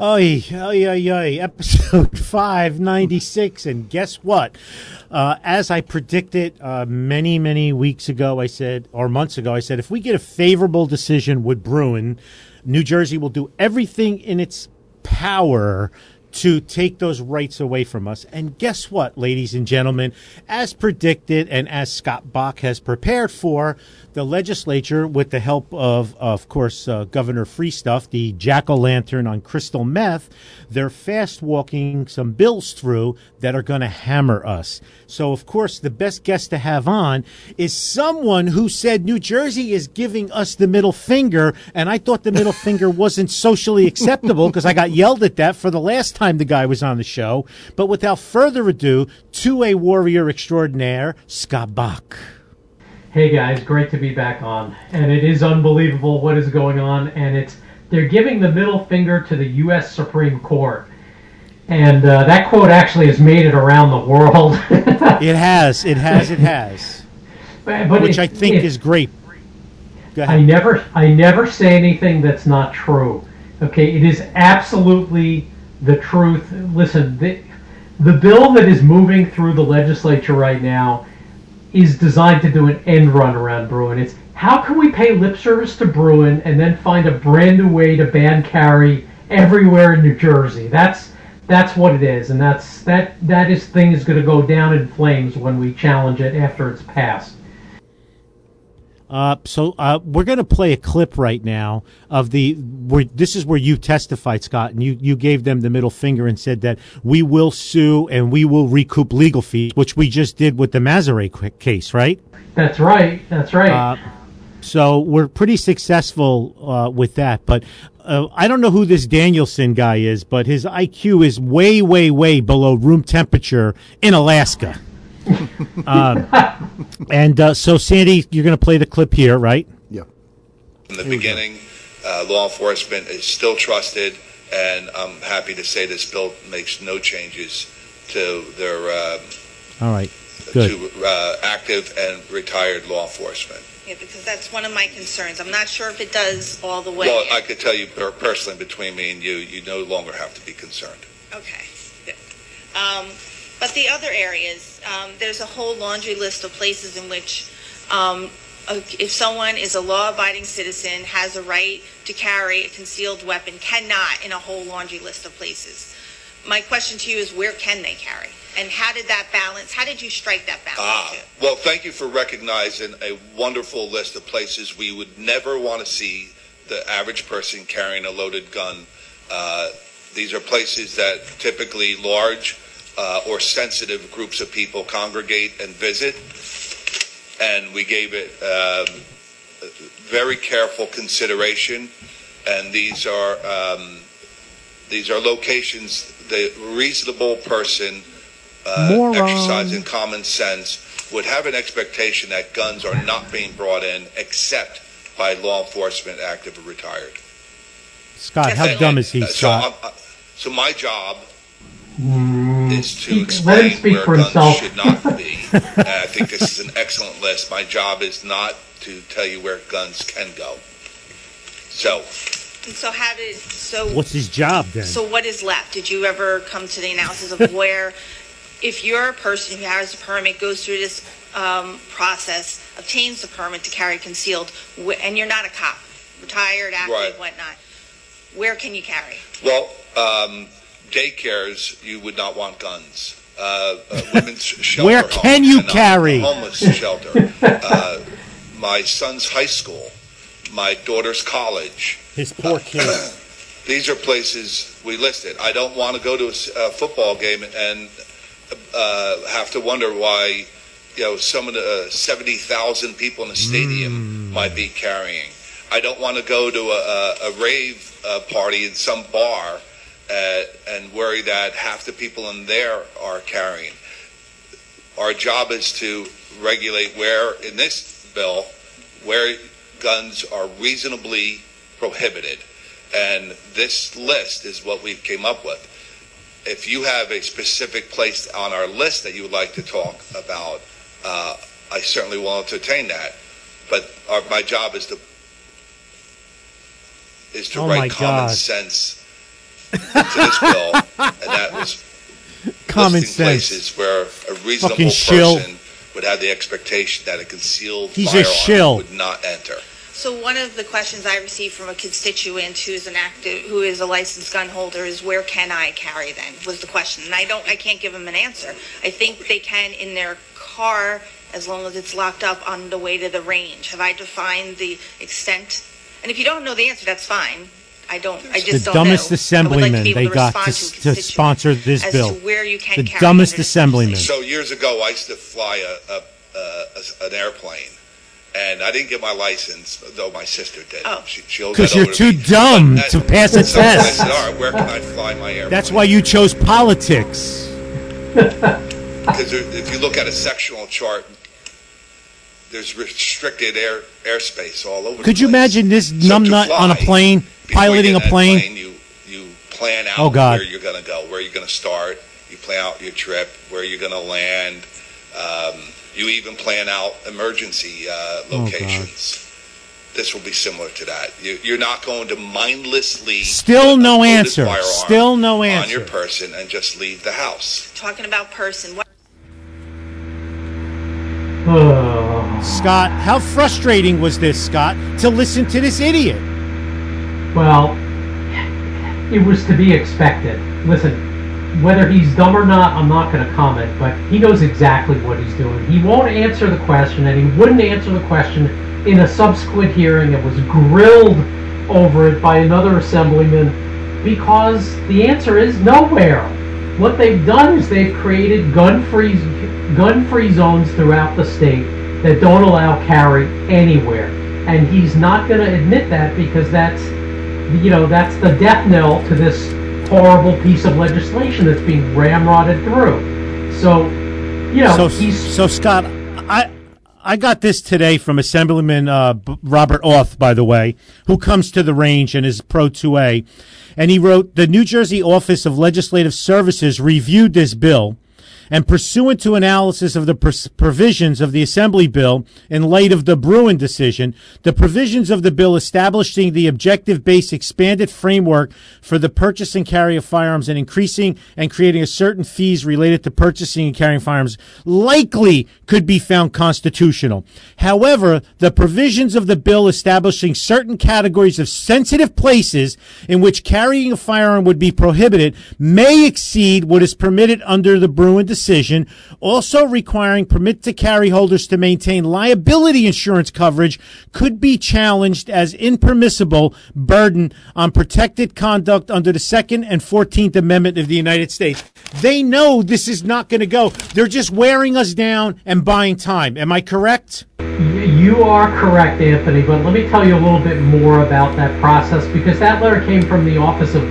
Oy, oy, oy, oy, episode 596. And guess what? Uh, as I predicted uh, many, many weeks ago, I said, or months ago, I said, if we get a favorable decision with Bruen, New Jersey will do everything in its power to take those rights away from us. And guess what, ladies and gentlemen? As predicted and as Scott Bach has prepared for, the legislature, with the help of, of course, uh, Governor Freestuff, the jack o' lantern on crystal meth, they're fast walking some bills through that are going to hammer us. So, of course, the best guest to have on is someone who said New Jersey is giving us the middle finger. And I thought the middle finger wasn't socially acceptable because I got yelled at that for the last time the guy was on the show. But without further ado, to a warrior extraordinaire, Scott Bach. Hey guys, great to be back on. And it is unbelievable what is going on, and it's they're giving the middle finger to the U.S. Supreme Court. And uh, that quote actually has made it around the world. it has, it has, it has. But, but Which it, I think it, is great. I never, I never say anything that's not true. Okay, it is absolutely the truth. Listen, the, the bill that is moving through the legislature right now is designed to do an end run around Bruen. It's how can we pay lip service to Bruen and then find a brand new way to ban carry everywhere in New Jersey? That's that's what it is, and that's that that is thing is going to go down in flames when we challenge it after it's passed. Uh, so uh, we're going to play a clip right now of the. Where, this is where you testified, Scott, and you, you gave them the middle finger and said that we will sue and we will recoup legal fees, which we just did with the Mazaret case, right? That's right. That's right. Uh, so we're pretty successful uh, with that, but uh, I don't know who this Danielsen guy is, but his IQ is way, way, way below room temperature in Alaska. um, and uh, so, Sandy, you're going to play the clip here, right? Yeah. In the beginning, uh, law enforcement is still trusted, and I'm happy to say this bill makes no changes to their uh, all right, good. to uh, active and retired law enforcement. Yeah, because that's one of my concerns. I'm not sure if it does all the way. Well, I could tell you personally, between me and you, you no longer have to be concerned. Okay, good. Um, but the other areas, um, there's a whole laundry list of places in which, um, if someone is a law-abiding citizen, has a right to carry a concealed weapon, cannot in a whole laundry list of places. My question to you is, where can they carry? And how did that balance? How did you strike that balance? Ah, well, thank you for recognizing a wonderful list of places we would never want to see the average person carrying a loaded gun. Uh, these are places that typically large uh, or sensitive groups of people congregate and visit. And we gave it um, very careful consideration. And these are um, these are locations the reasonable person uh, exercising common sense would have an expectation that guns are not being brought in except by law enforcement, active or retired. Scott, how And- dumb is he, uh, so, Scott? I'm- uh, so my job Mm, is to explain let him speak where for guns himself. should not be. and I think this is an excellent list. My job is not to tell you where guns can go. So, And so how did so? What's his job then? So what is left? Did you ever come to the analysis of where, if you're a person who has a permit, goes through this um, process, obtains the permit to carry concealed, wh- and you're not a cop, retired, active, Right. whatnot, where can you carry? well, um, daycares, you would not want guns. Uh, uh, women's shelter. Where can you carry? Homeless shelter. uh, my son's high school, my daughter's college. His poor kid. These are places we listed. I don't want to go to a, football game and uh, have to wonder why, you know, some of the uh, seventy thousand people in the stadium might be carrying. I don't want to go to a, a, a rave uh, party in some bar uh, and worry that half the people in there are carrying. Our job is to regulate where, in this bill, where guns are reasonably prohibited. And this list is what we came up with. If you have a specific place on our list that you would like to talk about, uh, I certainly will entertain that. But our, my job is to is to Oh write common God. sense to this bill, and that was Common listing sense. places where a reasonable Fucking shill. person would have the expectation that a concealed He's a firearm shill. would not enter. So one of the questions I received from a constituent who's an active, who is a licensed gun holder is where can I carry then, was the question. And I don't, I can't give them an answer. I think they can in their car as long as it's locked up on the way to the range. Have I defined the extent? And if you don't know the answer, that's fine. I don't, I just the don't dumbest I would like to assemblyman they got respond to, to sponsor this as bill. to where you can The carry dumbest assemblyman. So years ago, I used to fly a, a, a, a- an airplane, and I didn't get my license, though my sister did. Oh. She, she owed 'Cause that you're too me. dumb But, to pass a so I test. said, all right, where can I fly my airplane? That's why you chose politics. Because if you look at a sectional chart, there's restricted air airspace all over. Could the you place. imagine this So to numbnut on a plane, piloting a in that plane? You you plan out Oh, God. where you're going to go, where you're going to start. You plan out your trip, where you're going to land. Um, you even plan out emergency uh, Oh, locations. this will be similar to that. You, you're not going to mindlessly Still no answer. Still no answer on your person and just leave the house. Talking about person, what Ugh. Scott, how frustrating was this, Scott, to listen to this idiot? Well, it was to be expected. Listen, whether he's dumb or not, I'm not going to comment, but he knows exactly what he's doing. He won't answer the question, and he wouldn't answer the question in a subsequent hearing and was grilled over it by another assemblyman because the answer is nowhere. What they've done is they've created gun-free gun-free zones throughout the state that don't allow carry anywhere, and he's not going to admit that because that's you know that's the death knell to this horrible piece of legislation that's being ramrodded through. So, you know, So, he's so Scott, I I got this today from Assemblyman uh, Robert Auth, by the way, who comes to the range and is pro 2A, and he wrote the New Jersey Office of Legislative Services reviewed this bill. And pursuant to analysis of the provisions of the Assembly bill in light of the Bruen decision, the provisions of the bill establishing the objective based expanded framework for the purchase and carry of firearms and increasing and creating a certain fees related to purchasing and carrying firearms likely could be found constitutional. However, the provisions of the bill establishing certain categories of sensitive places in which carrying a firearm would be prohibited may exceed what is permitted under the Bruen decision, also requiring permit to carry holders to maintain liability insurance coverage could be challenged as impermissible burden on protected conduct under the Second and Fourteenth Amendment of the United States. They know this is not going to go. They're just wearing us down and buying time. Am I correct? You are correct, Anthony, but let me tell you a little bit more about that process because that letter came from the Office of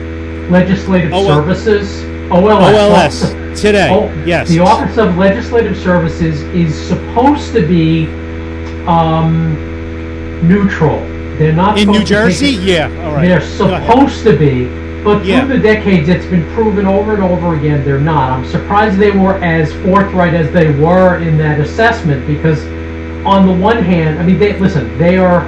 Legislative oh, OL Services. OLS. OLS, today, Oh, yes. The Office of Legislative Services is supposed to be um, neutral. They're not In New Jersey? Yeah, all right. They're supposed to be, but through Yeah. the decades, it's been proven over and over again they're not. I'm surprised they were as forthright as they were in that assessment because, on the one hand, I mean, they listen. They are,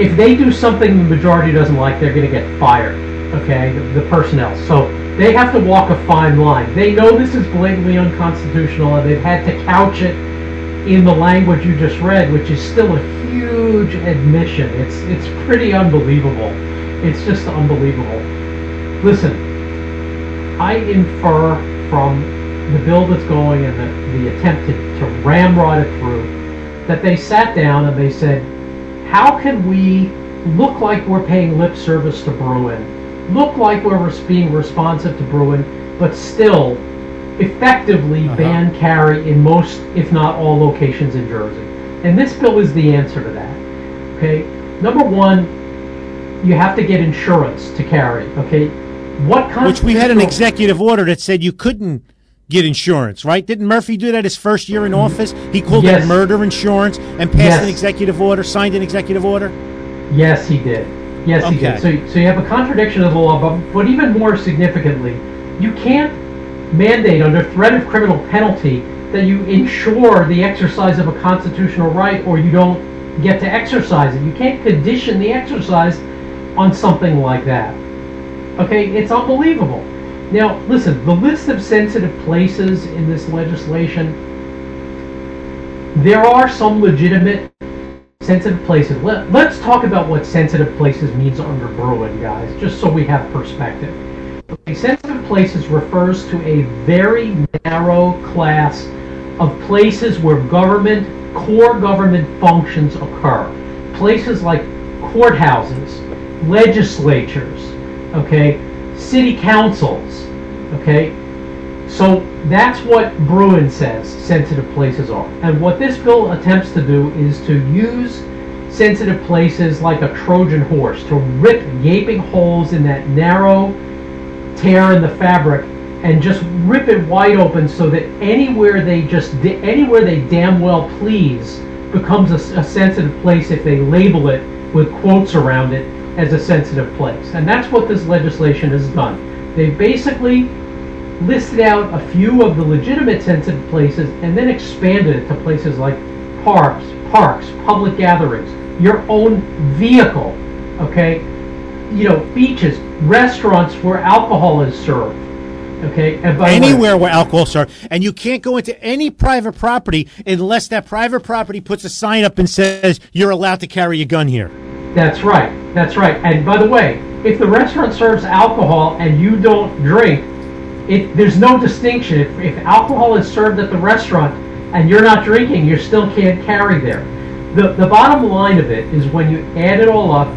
if they do something the majority doesn't like, they're going to get fired. Okay, the, the personnel. So they have to walk a fine line. They know this is blatantly unconstitutional, and they've had to couch it in the language you just read, which is still a huge admission. It's it's pretty unbelievable. It's just unbelievable. Listen, I infer from the bill that's going and the, the attempt to, to ramrod it through that they sat down and they said, how can we look like we're paying lip service to Bruen, look like we're being responsive to Bruen, but still effectively Uh-huh. ban carry in most, if not all, locations in Jersey. And this bill is the answer to that. Okay, number one, you have to get insurance to carry. Okay, What kind? Which we had an executive order that said you couldn't get insurance, right? Didn't Murphy do that his first year in office? He called Yes. it murder insurance and passed Yes. an executive order, signed an executive order. Yes, he did. Yes, he did. So, so you have a contradiction of the law, but, but even more significantly, you can't mandate under threat of criminal penalty that you ensure the exercise of a constitutional right or you don't get to exercise it. You can't condition the exercise on something like that. Okay, it's unbelievable. Now, listen, the list of sensitive places in this legislation, there are some legitimate sensitive places. Let, let's talk about what sensitive places means under Bruen, guys, just so we have perspective. Okay, sensitive places refers to a very narrow class of places where government, core government functions occur. Places like courthouses, legislatures, okay, city councils, okay. So that's what Bruen says sensitive places are. And what this bill attempts to do is to use sensitive places like a Trojan horse to rip gaping holes in that narrow tear in the fabric and just rip it wide open so that anywhere they just anywhere they damn well please becomes a, a sensitive place if they label it with quotes around it as a sensitive place. And that's what this legislation has done. They basically listed out a few of the legitimate sensitive places and then expanded it to places like parks, parks, public gatherings, your own vehicle, okay? You know, beaches, restaurants where alcohol is served. Okay, and by the way- Anywhere where alcohol's served, and you can't go into any private property unless that private property puts a sign up and says you're allowed to carry a gun here. That's right. That's right. And by the way, if the restaurant serves alcohol and you don't drink, it there's no distinction. If, if alcohol is served at the restaurant and you're not drinking, you still can't carry there. The the bottom line of it is when you add it all up,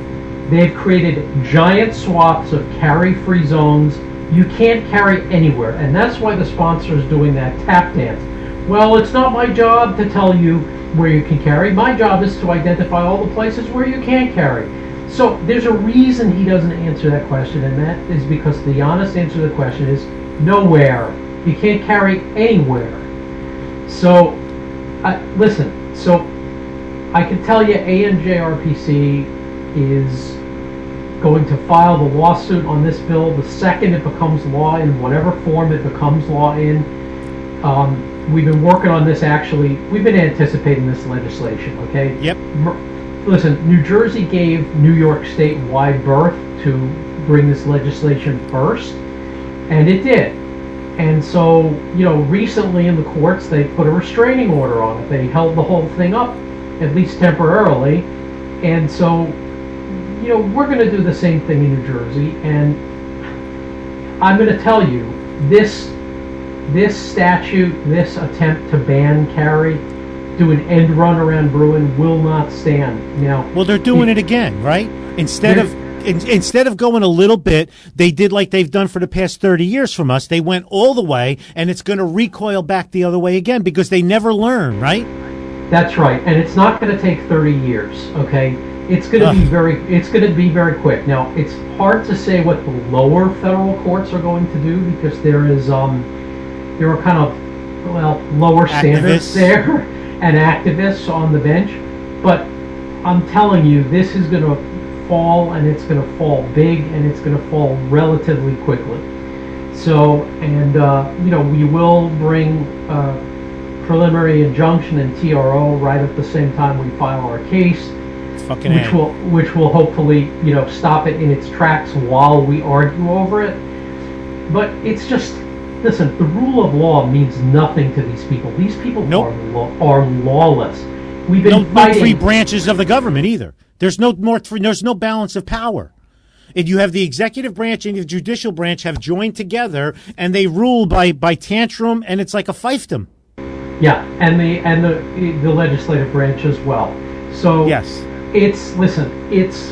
they've created giant swaths of carry-free zones. You can't carry anywhere, and that's why the sponsor is doing that tap dance. Well, it's not my job to tell you where you can carry. My job is to identify all the places where you can't carry. So there's a reason he doesn't answer that question, and that is because the honest answer to the question is nowhere. You can't carry anywhere. So, uh, listen. So, I can tell you, ANJRPC is going to file the lawsuit on this bill the second it becomes law in whatever form it becomes law in. Um, we've been working on this actually. We've been anticipating this legislation. Okay. Yep. Listen, New Jersey gave New York State wide berth to bring this legislation first, and it did. And so, you know, recently in the courts, they put a restraining order on it. They held the whole thing up, at least temporarily. And so, you know, we're going to do the same thing in New Jersey. And I'm going to tell you, this this statute, this attempt to ban carry, do an end run around Bruen, will not stand. Now, Well, they're doing it again, right? Instead of in, instead of going a little bit, they did like they've done for the past thirty years from us. They went all the way, and it's going to recoil back the other way again because they never learn, right? That's right, and it's not going to take 30 years. Okay, it's going to be very, it's going to be very quick. Now, it's hard to say what the lower federal courts are going to do because there is, um, there are kind of, well, lower standards there and activists on the bench. But I'm telling you, this is going to fall, and it's going to fall big, and it's going to fall relatively quickly. So, and uh, you know, we will bring. Uh, preliminary injunction and TRO right at the same time we file our case, Fucking which A. will which will hopefully you know stop it in its tracks while we argue over it. But it's just listen, the rule of law means nothing to these people. These people Nope. are law, are lawless. We've been no, no three branches of the government either. There's no more. Three, there's no balance of power. And you have the executive branch and the judicial branch have joined together, and they rule by by tantrum, and it's like a fiefdom. Yeah, and the and the the legislative branch as well. So Yes. it's listen, it's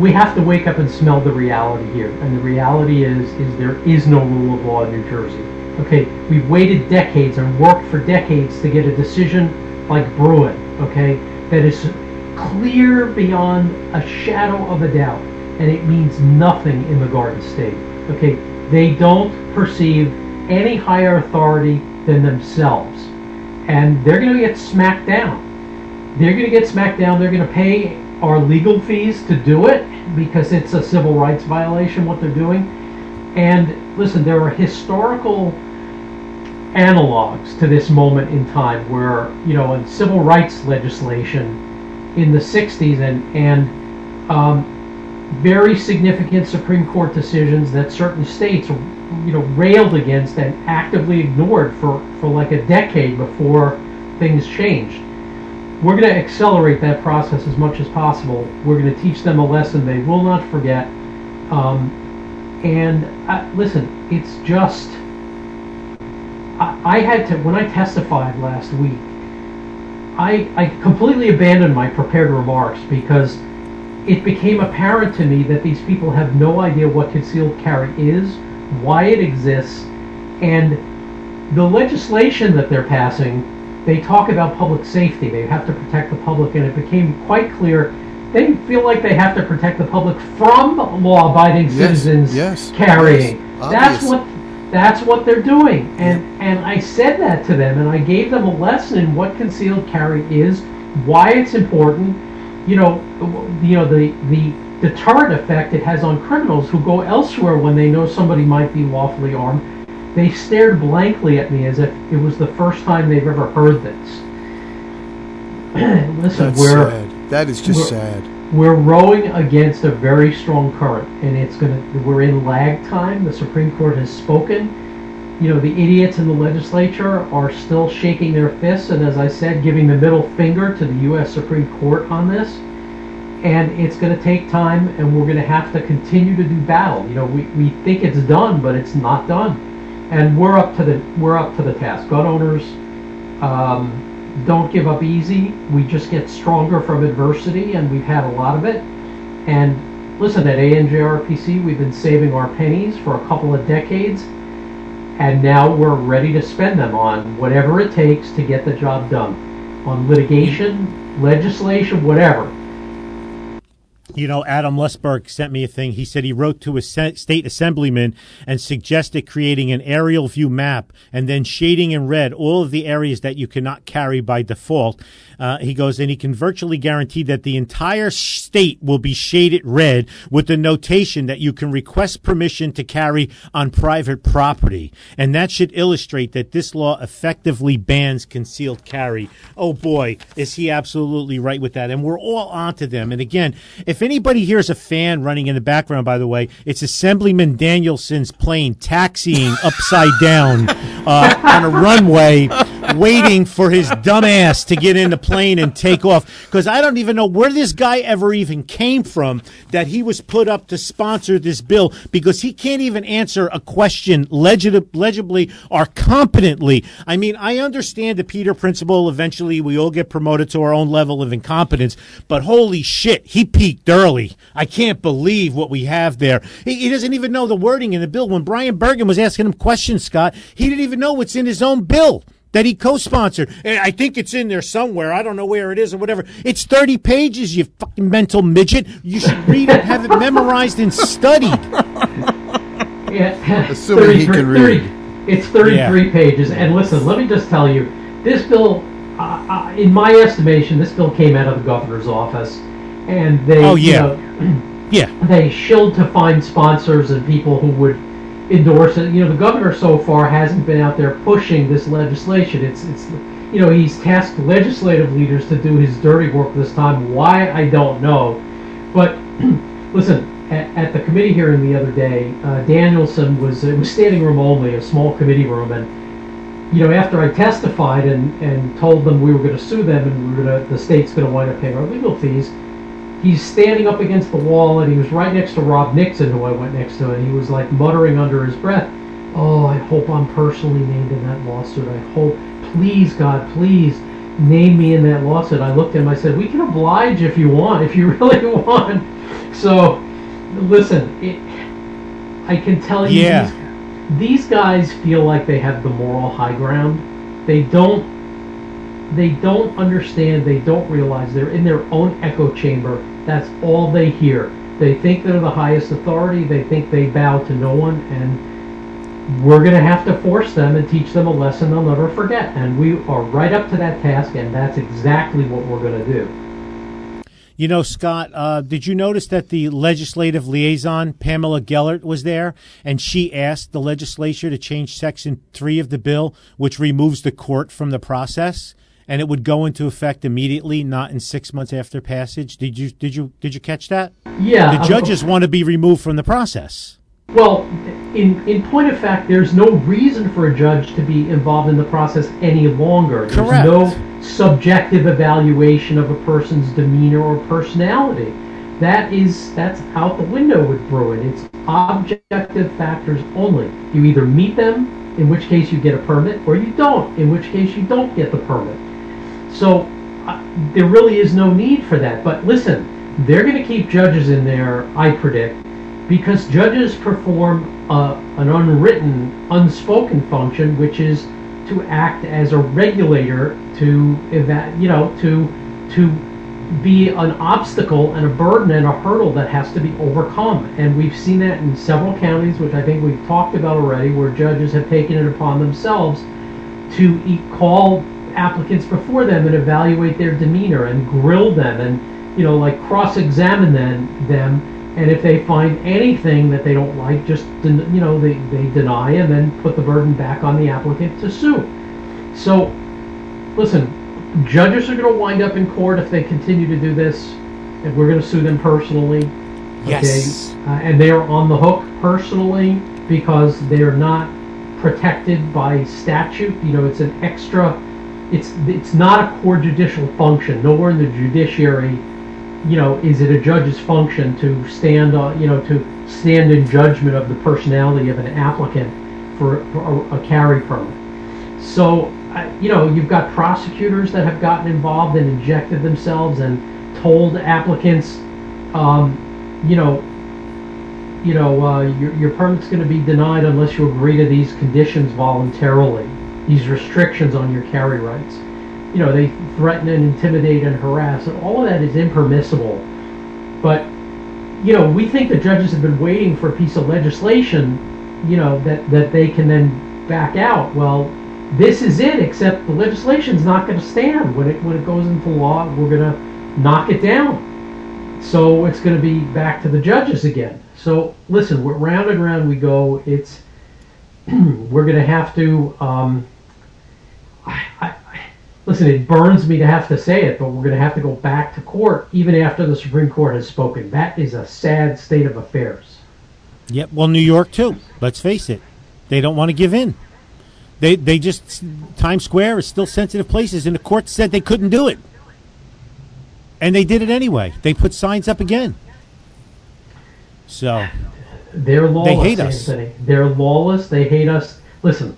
we have to wake up and smell the reality here, and the reality is is there is no rule of law in New Jersey. Okay, we've waited decades and worked for decades to get a decision like Bruen. Okay, that is clear beyond a shadow of a doubt and it means nothing in the Garden State. Okay, they don't perceive any higher authority than themselves, and they're going to get smacked down. They're going to get smacked down. They're going to pay our legal fees to do it because it's a civil rights violation what they're doing. And listen, there are historical analogs to this moment in time where, you know, in civil rights legislation in the 60s and, and um, very significant Supreme Court decisions that certain states, you know, railed against and actively ignored for, for like a decade before things changed. We're going to accelerate that process as much as possible. We're going to teach them a lesson they will not forget. Um, and uh, listen, it's just I, had to when I testified last week. I, I completely abandoned my prepared remarks because it became apparent to me that these people have no idea what concealed carry is, why it exists, and the legislation that they're passing, they talk about public safety. They have to protect the public, and it became quite clear they feel like they have to protect the public from law-abiding citizens yes, carrying. yes, that's what that's what they're doing, and and I said that to them, and I gave them a lesson in what concealed carry is, why it's important. You know, you know the the deterrent effect it has on criminals who go elsewhere when they know somebody might be lawfully armed. They stared blankly at me as if it was the first time they've ever heard this. Listen, That's we're sad. That is just sad. We're rowing against a very strong current, and it's gonna. We're in lag time. The Supreme Court has spoken. You know, the idiots in the legislature are still shaking their fists, and as I said, giving the middle finger to the U.S. Supreme Court on this. And it's going to take time, and we're going to have to continue to do battle. You know, we, we think it's done, but it's not done, and we're up to the we're up to the task. Gun owners, um, don't give up easy. We just get stronger from adversity, and we've had a lot of it. And listen, at ANJRPC, we've been saving our pennies for a couple of decades, and now we're ready to spend them on whatever it takes to get the job done, on litigation, legislation, whatever. You know, Adam Lesberg sent me a thing. He said he wrote to a state assemblyman and suggested creating an aerial view map and then shading in red all of the areas that you cannot carry by default. Uh, he goes, and he can virtually guarantee that the entire state will be shaded red with the notation that you can request permission to carry on private property. And that should illustrate that this law effectively bans concealed carry. Oh boy, is he absolutely right with that. And we're all onto them. And again, if anybody hears a fan running in the background, by the way, it's Assemblyman Danielsen's plane taxiing upside down uh, on a runway, waiting for his dumb ass to get in the plane and take off. Because I don't even know where this guy ever even came from that he was put up to sponsor this bill because he can't even answer a question legib- legibly or competently. I mean, I understand the Peter principle. Eventually, we all get promoted to our own level of incompetence. But holy shit, he peaked early. I can't believe what we have there. He, he doesn't even know the wording in the bill. When Brian Bergen was asking him questions, Scott, he didn't even know what's in his own bill that he co-sponsored. I think it's in there somewhere. I don't know where it is or whatever. It's 30 pages, you fucking mental midget. You should read it, have it memorized and studied. Yeah, Assuming he can read. 30 it's 33 pages. And listen, let me just tell you, this bill, uh, uh, in my estimation, this bill came out of the governor's office, and they, Oh, you yeah. know, Yeah. they shilled to find sponsors and people who would endorse it. You know, the governor so far hasn't been out there pushing this legislation. It's it's you know he's tasked legislative leaders to do his dirty work this time. Why I don't know, but listen. At, the committee hearing the other day, uh, Danielsen was it was standing room only, a small committee room, and you know after I testified and, and told them we were going to sue them and we were gonna, the state's going to wind up paying our legal fees, he's standing up against the wall and he was right next to Rob Nixon, who I went next to, and he was like muttering under his breath, Oh, I hope I'm personally named in that lawsuit. I hope, please, God, please name me in that lawsuit. I looked at him, I said, We can oblige if you want, if you really want. So, listen, it, I can tell you Yeah. these, these guys feel like they have the moral high ground. They don't they don't understand, they don't realize they're in their own echo chamber. That's all they hear. They think they're the highest authority. They think they bow to no one, and we're going to have to force them and teach them a lesson they'll never forget. And we are right up to that task, and that's exactly what we're going to do. You know, Scott, uh, did you notice that the legislative liaison, Pamela Gellert, was there and she asked the legislature to change Section 3 of the bill, which removes the court from the process? And it would go into effect immediately, not in six months after passage. Did you did you did you catch that? Yeah. The judges want to be removed from the process. Well, in in point of fact, there's no reason for a judge to be involved in the process any longer. There's Correct. no subjective evaluation of a person's demeanor or personality. That is that's out the window with Bruen. It's objective factors only. You either meet them, in which case you get a permit, or you don't, in which case you don't get the permit. So uh, there really is no need for that. But listen, they're going to keep judges in there, I predict, because judges perform uh, an unwritten, unspoken function, which is to act as a regulator to eva- you know to to be an obstacle and a burden and a hurdle that has to be overcome. And we've seen that in several counties, which I think we've talked about already, where judges have taken it upon themselves to e- call applicants before them and evaluate their demeanor and grill them and you know like cross-examine them them. And if they find anything that they don't like just you know they, they deny and then put the burden back on the applicant to sue. So listen judges are going to wind up in court if they continue to do this and we're going to sue them personally Yes. uh, and they are on the hook personally because they are not protected by statute. You know it's an extra it's it's not a core judicial function nowhere in the judiciary you know is it a judge's function to stand on you know to stand in judgment of the personality of an applicant for, for a, a carry permit. So you know you've got prosecutors that have gotten involved and injected themselves and told applicants um, you know you know uh, your, your permit's going to be denied unless you agree to these conditions voluntarily these restrictions on your carry rights. You know they threaten and intimidate and harass and all of that is impermissible. But you know we think the judges have been waiting for a piece of legislation you know that that they can then back out. Well this is it except the legislation's not going to stand. When it when it goes into law we're going to knock it down. So it's going to be back to the judges again. So listen round and round we go. It's we're going to have to um, I, I, listen it burns me to have to say it but we're going to have to go back to court even after the supreme court has spoken that is a sad state of affairs Yep. Well, New York too. Let's face it. They don't want to give in. They they just Times Square is still sensitive places, and the court said they couldn't do it, and they did it anyway. They put signs up again. So They're lawless, They hate us. Anthony. They're lawless. They hate us. Listen,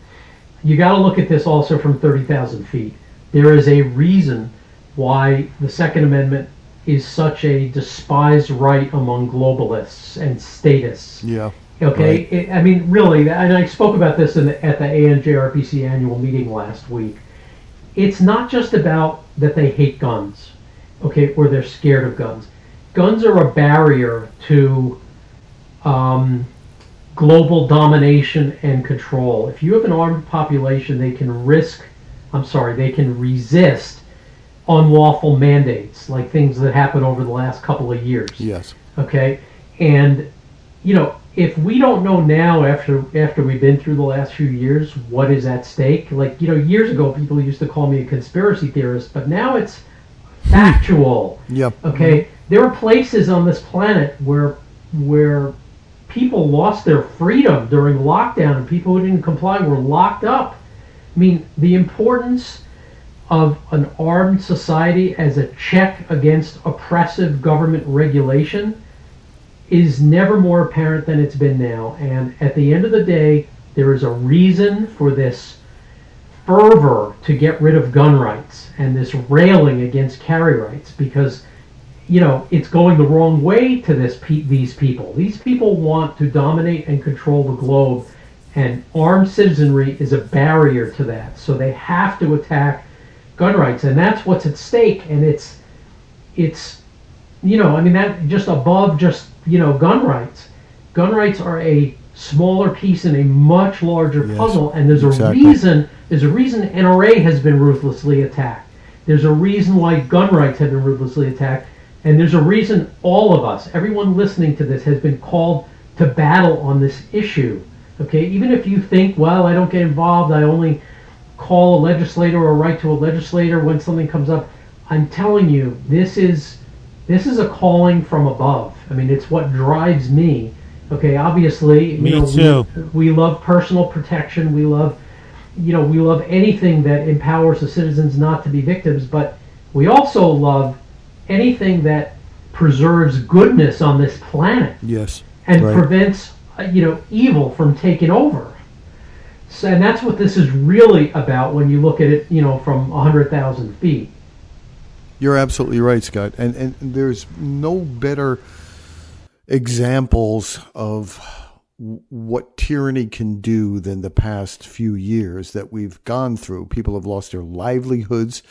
you got to look at this also from 30,000 feet. There is a reason why the Second Amendment is such a despised right among globalists and statists. Yeah. Okay, Right. it, I mean, really, and I spoke about this in the, at the ANJRPC annual meeting last week. It's not just about that they hate guns, okay, or they're scared of guns. Guns are a barrier to um, global domination and control. If you have an armed population, they can risk, I'm sorry, they can resist unlawful mandates, like things that happened over the last couple of years Yes. okay and you know if we don't know now after after we've been through the last few years what is at stake like you know years ago people used to call me a conspiracy theorist but now it's factual Yep. okay there are places on this planet where where people lost their freedom during lockdown and people who didn't comply were locked up i mean the importance of an armed society as a check against oppressive government regulation is never more apparent than it's been now. And at the end of the day, there is a reason for this fervor to get rid of gun rights and this railing against carry rights because you know it's going the wrong way to this pe- these people. These people want to dominate and control the globe and armed citizenry is a barrier to that. So they have to attack gun rights and that's what's at stake and it's it's you know, I mean that just above just you know, gun rights. Gun rights are a smaller piece in a much larger yes, puzzle, and there's exactly. a reason. There's a reason NRA has been ruthlessly attacked. There's a reason why gun rights have been ruthlessly attacked, and there's a reason all of us, everyone listening to this, has been called to battle on this issue. Okay, even if you think, well, I don't get involved, I only call a legislator or write to a legislator when something comes up. I'm telling you, this is this is a calling from above. I mean, it's what drives me. Okay, obviously, me you know, too. We, we love personal protection. We love, you know, we love anything that empowers the citizens not to be victims. But we also love anything that preserves goodness on this planet. Yes. And right. prevents, uh, you know, evil from taking over. So, and that's what this is really about when you look at it, you know, from 100,000 feet. You're absolutely right, Scott. And, and there's no better examples of what tyranny can do than the past few years that we've gone through. People have lost their livelihoods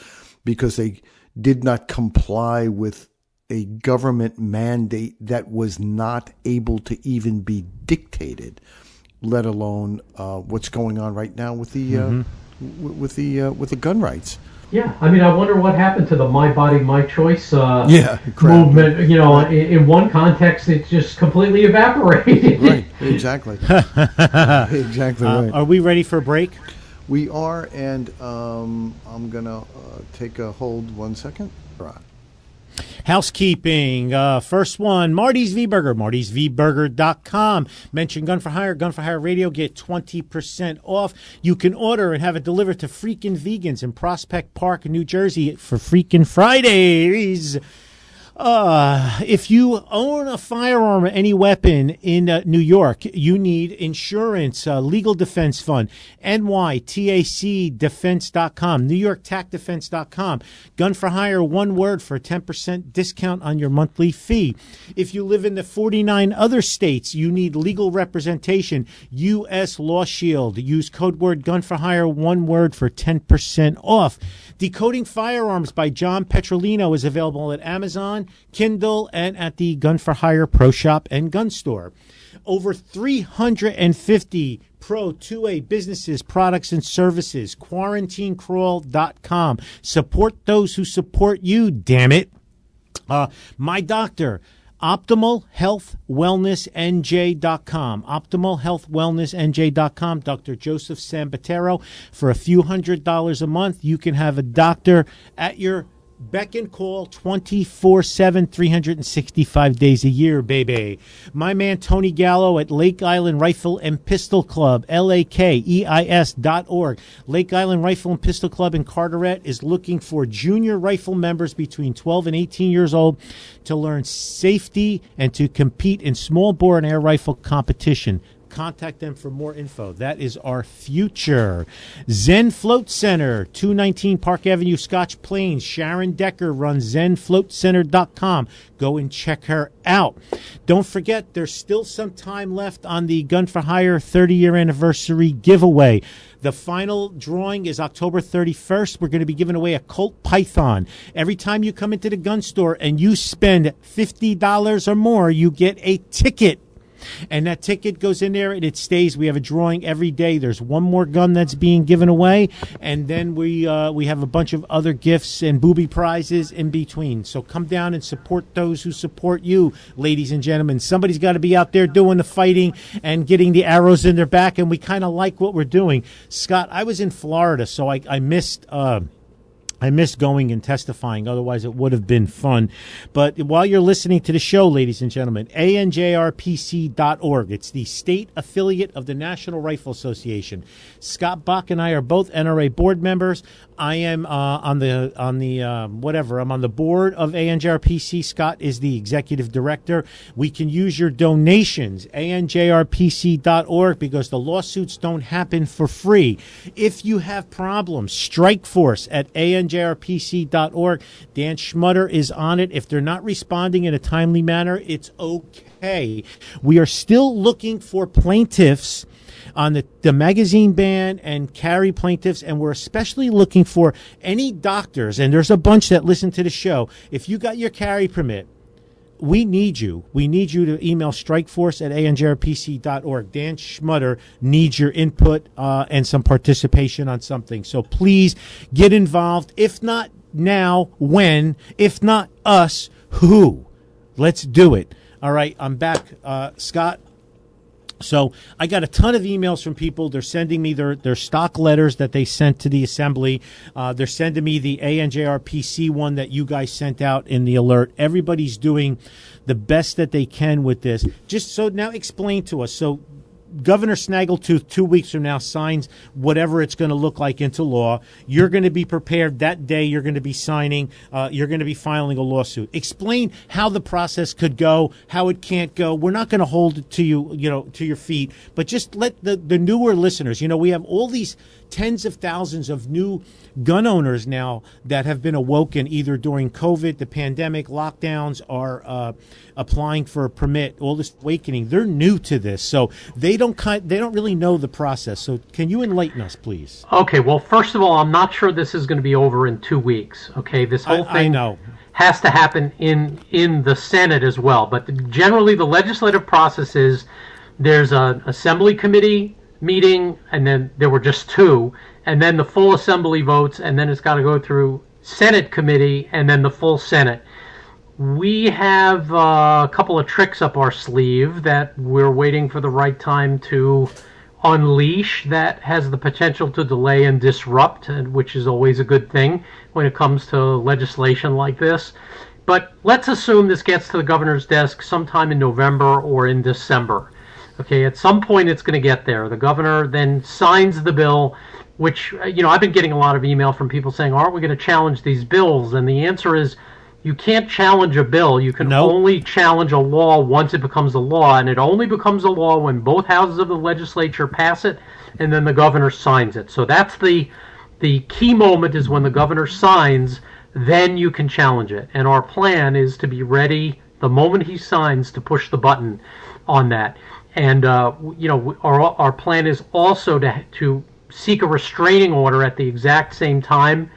because they did not comply with a government mandate that was not able to even be dictated let alone uh, what's going on right now with the uh, mm-hmm. w- with the uh, with the gun rights. Yeah, I mean, I wonder what happened to the "My Body, My Choice" uh, yeah, movement. You know, right. in, in, one context, it just completely evaporated. right, exactly, exactly uh, right. Are we ready for a break? We are, and um, I'm gonna uh, take a hold. One second. Right. Housekeeping. Uh, first one, Marty's V Burger, martysvburger.com. Mention Gun for Hire, Gun for Hire Radio, get 20% off. You can order and have it delivered to freaking vegans in Prospect Park, New Jersey for freaking Fridays. Uh, if you own a firearm or any weapon in uh, New York, you need insurance, uh, legal defense fund, nytacdefense.com, newyorktacdefense.com. Gun for hire, one word for a 10% discount on your monthly fee. If you live in the 49 other states, you need legal representation, U.S. Law Shield. Use code word gun for hire, one word for 10% off. Decoding Firearms by John Petrolino is available at Amazon, Kindle, and at the Gun for Hire Pro Shop and Gun Store. Over 350 Pro 2A businesses, products, and services. QuarantineCrawl.com. Support those who support you, damn it. Uh, my doctor optimalhealthwellnessnj.com. Optimalhealthwellnessnj.com. Dr. Joseph Sambatero. For a few hundred dollars a month, you can have a doctor at your beck and call 24 7, 365 days a year, baby. My man Tony Gallo at Lake Island Rifle and Pistol Club, L A K E I S dot org. Lake Island Rifle and Pistol Club in Carteret is looking for junior rifle members between 12 and 18 years old to learn safety and to compete in small bore and air rifle competition. Contact them for more info. That is our future. Zen Float Center, 219 Park Avenue, Scotch Plains. Sharon Decker runs zenfloatcenter.com. Go and check her out. Don't forget, there's still some time left on the Gun for Hire 30 year anniversary giveaway. The final drawing is October 31st. We're going to be giving away a Colt Python. Every time you come into the gun store and you spend $50 or more, you get a ticket and that ticket goes in there and it stays. We have a drawing every day. There's one more gun that's being given away, and then we uh, we have a bunch of other gifts and booby prizes in between. So come down and support those who support you, ladies and gentlemen. Somebody's got to be out there doing the fighting and getting the arrows in their back, and we kind of like what we're doing. Scott, I was in Florida, so I, I missed. Uh, I missed going and testifying. Otherwise, it would have been fun. But while you're listening to the show, ladies and gentlemen, anjrpc.org. It's the state affiliate of the National Rifle Association. Scott Bach and I are both NRA board members. I am uh, on the on the uh, whatever. I'm on the board of ANJRPC. Scott is the executive director. We can use your donations anjrpc.org because the lawsuits don't happen for free. If you have problems, strike force at anjrpc.org. Dan Schmutter is on it. If they're not responding in a timely manner, it's okay. We are still looking for plaintiffs on the, the magazine ban and carry plaintiffs, and we're especially looking for any doctors, and there's a bunch that listen to the show. If you got your carry permit, we need you. We need you to email strikeforce at anjrpc.org. Dan Schmutter needs your input uh, and some participation on something. So please get involved. If not now, when? If not us, who? Let's do it. All right, I'm back. Uh, Scott, so I got a ton of emails from people. They're sending me their, their stock letters that they sent to the assembly. Uh, they're sending me the ANJRPC one that you guys sent out in the alert. Everybody's doing the best that they can with this. Just so now explain to us. So Governor Snaggletooth two weeks from now signs whatever it's going to look like into law. You're going to be prepared that day. You're going to be signing. Uh, you're going to be filing a lawsuit. Explain how the process could go, how it can't go. We're not going to hold it to you, you know, to your feet, but just let the the newer listeners. You know, we have all these tens of thousands of new gun owners now that have been awoken either during COVID, the pandemic, lockdowns, are uh, applying for a permit. All this awakening, they're new to this, so they don't they don't really know the process. So, can you enlighten us, please? Okay. Well, first of all, I'm not sure this is going to be over in two weeks. Okay, this whole I, thing I know. has to happen in in the Senate as well. But generally, the legislative process is there's an assembly committee meeting, and then there were just two, and then the full assembly votes, and then it's got to go through Senate committee, and then the full Senate. We have uh, a couple of tricks up our sleeve that we're waiting for the right time to unleash that has the potential to delay and disrupt, which is always a good thing when it comes to legislation like this. But let's assume this gets to the governor's desk sometime in November or in December. Okay, at some point it's going to get there. The governor then signs the bill, which, uh, you know, I've been getting a lot of email from people saying, aren't we going to challenge these bills? And the answer is, you can't challenge a bill. You can Nope. only challenge a law once it becomes a law, and it only becomes a law when both houses of the legislature pass it, and then the governor signs it. So that's the the key moment is when the governor signs. Then you can challenge it, and our plan is to be ready the moment he signs to push the button on that. And uh, you know, our our plan is also to to seek a restraining order at the exact same time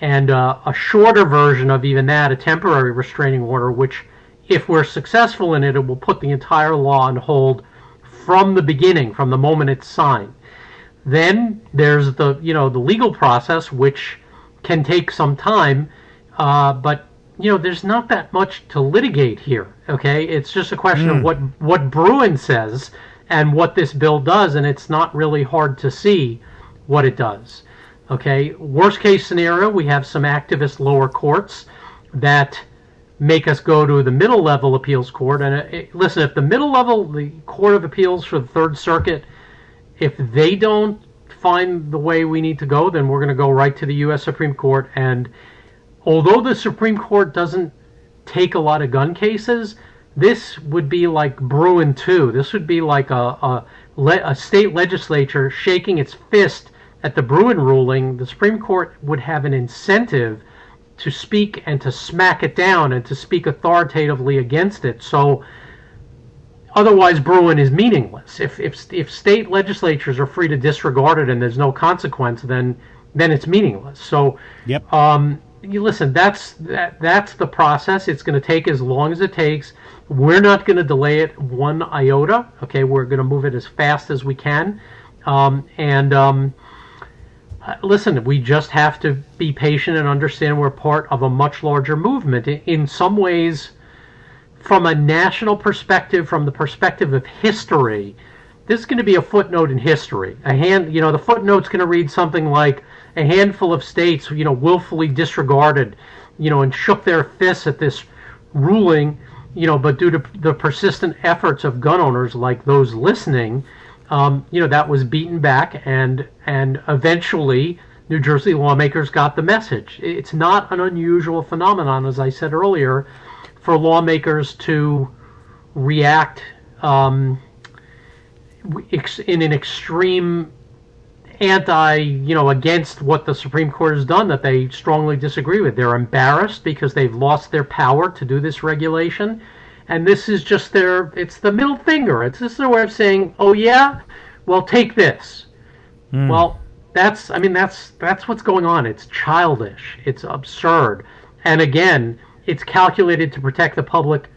and uh, a shorter version of even that, a temporary restraining order, which, if we're successful in it, it will put the entire law on hold from the beginning, from the moment it's signed. Then there's the you know the legal process, which can take some time, uh, but you know there's not that much to litigate here. Okay, it's just a question of what what Bruen says and what this bill does, and it's not really hard to see what it does. Okay, worst case scenario, we have some activist lower courts that make us go to the middle level appeals court. And uh, it, listen, if the middle level, the Court of Appeals for the Third Circuit, if they don't find the way we need to go, then we're going to go right to the U.S. Supreme Court. And although the Supreme Court doesn't take a lot of gun cases, this would be like Bruen 2. This would be like a, a, le- a state legislature shaking its fist at the Bruen ruling. The Supreme Court would have an incentive to speak and to smack it down and to speak authoritatively against it. So otherwise Bruen is meaningless. If if if state legislatures are free to disregard it and there's no consequence, then then it's meaningless. So Yep. um, you listen. That's that. That's the process. It's going to take as long as it takes. We're not going to delay it one iota. Okay, we're going to move it as fast as we can. Um, and um, uh, listen, we just have to be patient and understand we're part of a much larger movement. In, in some ways, from a national perspective, from the perspective of history, this is going to be a footnote in history. A hand, you know, the footnote's going to read something like a handful of states, you know, willfully disregarded, you know, and shook their fists at this ruling, you know, but due to the persistent efforts of gun owners like those listening, um, you know, that was beaten back, and and eventually New Jersey lawmakers got the message. It's not an unusual phenomenon, as I said earlier, for lawmakers to react um, in an extreme anti, you know, against what the Supreme Court has done that they strongly disagree with. They're embarrassed because they've lost their power to do this regulation. And this is just their, it's the middle finger. It's just their way of saying, oh yeah, well take this. Hmm. Well, that's, I mean, that's, that's what's going on. It's childish. It's absurd. And again, it's calculated to protect the public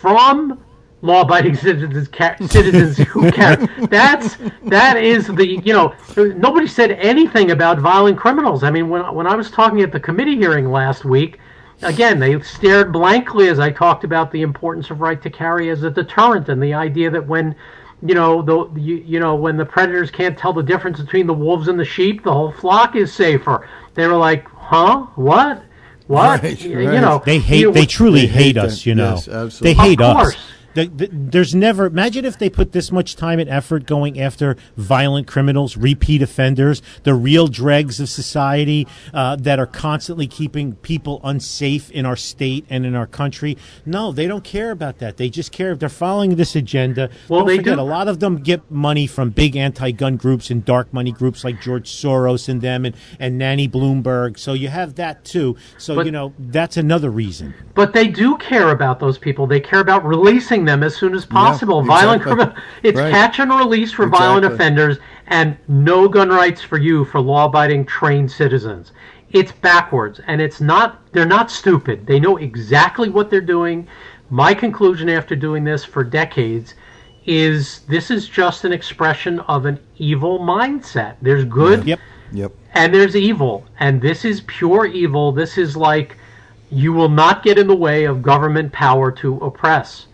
from law-abiding citizens, citizens who care. That's that is the you know nobody said anything about violent criminals. I mean, when when I was talking at the committee hearing last week, again they stared blankly as I talked about the importance of right to carry as a deterrent and the idea that when you know the you, you know when the predators can't tell the difference between the wolves and the sheep, the whole flock is safer. They were like, huh, what? What right, you right. know? They hate. You, they truly they hate hate, us. that. You know, Yes, absolutely. they hate Of us. Course. The, the, there's never. Imagine if they put this much time and effort going after violent criminals, repeat offenders, the real dregs of society uh, that are constantly keeping people unsafe in our state and in our country. No, they don't care about that. They just care if they're following this agenda. Well, don't they forget, do. a lot of them get money from big anti-gun groups and dark money groups like George Soros and them, and, and Nanny Bloomberg. So you have that too. So But- you know that's another reason. But they do care about those people. They care about releasing them as soon as possible. violent exactly. criminal. It's Right. catch and release for violent offenders, and no gun rights for you for law-abiding trained citizens. It's backwards, and it's not. They're not stupid. They know exactly what they're doing. My conclusion after doing this for decades is this is just an expression of an evil mindset. There's good Yep. Yep. and there's evil and this is pure evil this is like you will not get in the way of government power to oppress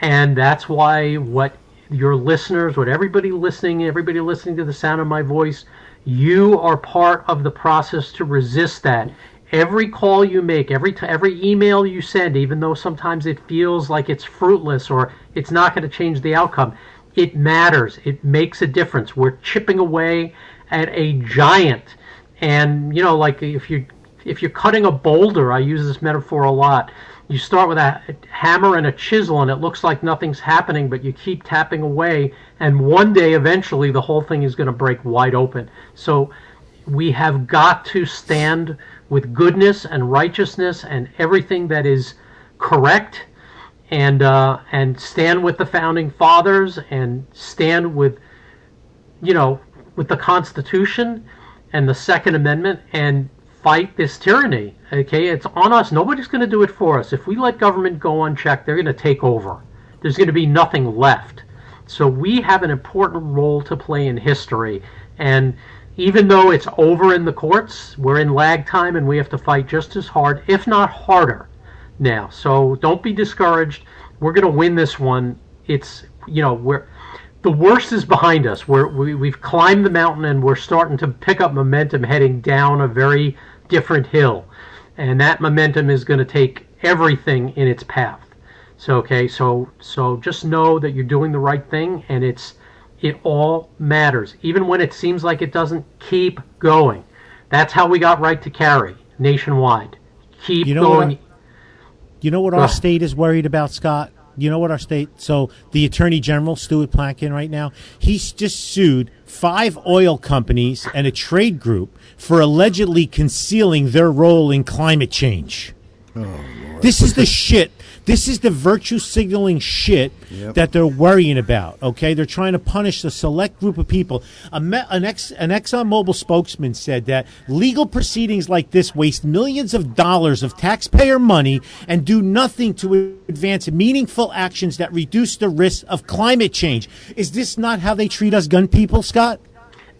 and that's why what your listeners what everybody listening everybody listening to the sound of my voice you are part of the process to resist that. Every call you make every t- every email you send even though sometimes it feels like it's fruitless or it's not going to change the outcome it matters. It makes a difference. We're chipping away at a giant. And you know like if you if you're cutting a boulder i use this metaphor a lot you start with a hammer and a chisel and it looks like nothing's happening but you keep tapping away and one day eventually the whole thing is going to break wide open. So we have got to stand with goodness and righteousness and everything that is correct and uh, and stand with the founding fathers and stand with you know with the Constitution and the Second Amendment and fight this tyranny. Okay, it's on us. Nobody's going to do it for us. If we let government go unchecked, they're going to take over. There's going to be nothing left. So we have an important role to play in history. And even though it's over in the courts, we're in lag time and we have to fight just as hard, if not harder, now. So don't be discouraged. We're going to win this one. It's, you know, we're the worst is behind us. We're, we, we've climbed the mountain and we're starting to pick up momentum heading down a very different hill. And that momentum is going to take everything in its path. So okay, so so just know that you're doing the right thing and it's it all matters. Even when it seems like it doesn't keep going. That's how we got right to carry nationwide. Keep You know going. I- You know what our state is worried about, Scott? You know what our state? So the Attorney General, Stuart Platkin, right now, he's just sued five oil companies and a trade group for allegedly concealing their role in climate change. Oh, this is the shit. This is the virtue signaling shit Yep. that they're worrying about. Okay, they're trying to punish a select group of people. A me- an ex an ExxonMobil spokesman said that legal proceedings like this waste millions of dollars of taxpayer money and do nothing to advance meaningful actions that reduce the risk of climate change. Is this not how they treat us gun people, Scott?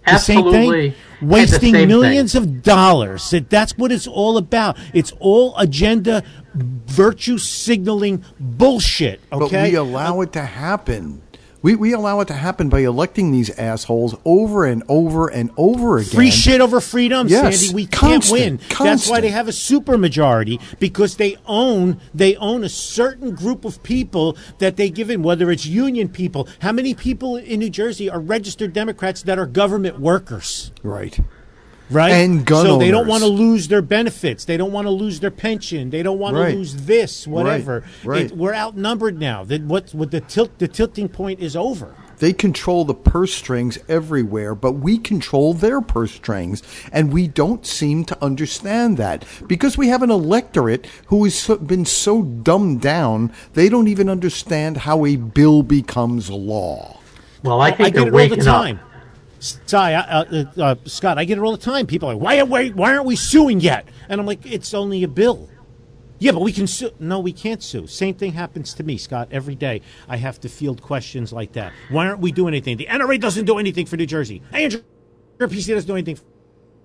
The Absolutely. same thing. Wasting same millions of dollars. That- That's what it's all about. It's all agenda, virtue signaling bullshit. Okay. But we allow it to happen. We, we allow it to happen by electing these assholes over and over and over again. Free shit over freedom, Yes, Sandy. We can't constant, win. That's why they have a supermajority because they own they own a certain group of people that they give in. Whether it's union people, how many people in New Jersey are registered Democrats that are government workers? Right. Right, And gun so they don't want to lose their benefits. They don't want to lose their pension. They don't want Right. to lose this, whatever. right. It- we're outnumbered now. That what what the tilt the tilting point is over. They control the purse strings everywhere, but we control their purse strings, and we don't seem to understand that because we have an electorate who has been so dumbed down they don't even understand how a bill becomes law. Well, I think I they're get it all the waking time. up. Uh, uh, uh, Scott, I get it all the time. People are like, why, why, why aren't we suing yet? And I'm like, it's only a bill. Yeah, but we can sue. No, we can't sue. Same thing happens to me, Scott. Every day I have to field questions like that. Why aren't we doing anything? The NRA doesn't do anything for New Jersey. Andrew PC doesn't do anything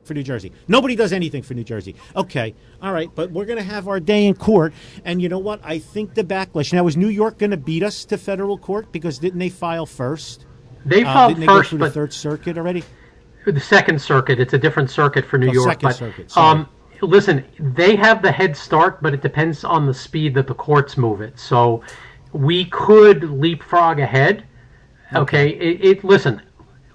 for New Jersey. Nobody does anything for New Jersey. Okay, all right, but we're going to have our day in court. And you know what? I think the backlash. Now, is New York going to beat us to federal court? Because didn't they file first? They Uh, filed they first, go through the but Third Circuit already? the Second Circuit. It's a different circuit for New Oh, York. Second but, Circuit, sorry. Um, listen, they have the head start, but it depends on the speed that the courts move it. So we could leapfrog ahead. Okay, It, it listen,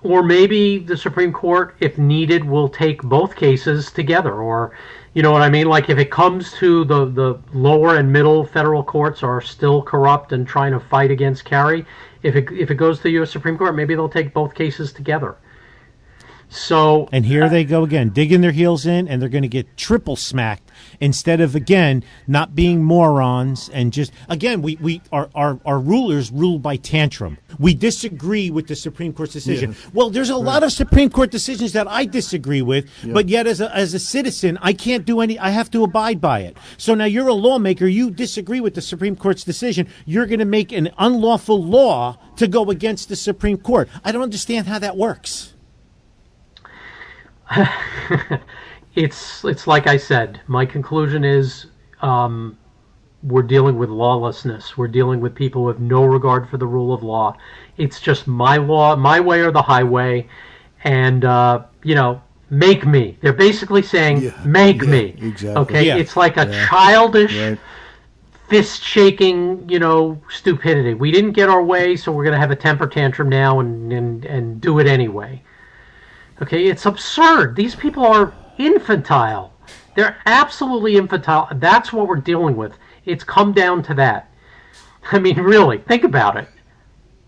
or maybe the Supreme Court, if needed, will take both cases together, or you know what I mean. Like if it comes to the the lower and middle federal courts are still corrupt and trying to fight against carry. If it if it goes to the U.S. Supreme Court, maybe they'll take both cases together. So And here uh, they go again, digging their heels in, and they're going to get triple smacked instead of again not being morons and just again we we our our, our rulers rule by tantrum. We disagree with the Supreme Court's decision. Well, there's a lot of Supreme Court decisions that I disagree with, but yet as a as a citizen, I can't do any. I have to abide by it. So now you're a lawmaker. You disagree with the Supreme Court's decision. You're going to make an unlawful law to go against the Supreme Court. I don't understand how that works. it's it's like I said. My conclusion is um, we're dealing with lawlessness. We're dealing with people with no regard for the rule of law. It's just my law, my way or the highway, and uh, you know, make me. They're basically saying, Yeah, make yeah, me. exactly. Okay, Yeah. it's like a childish. Right. Fist shaking, you know, stupidity. We didn't get our way, so we're going to have a temper tantrum now and, and, and do it anyway. Okay, it's absurd. These people are infantile. They're absolutely infantile. That's what we're dealing with. It's come down to that. I mean, really, think about it.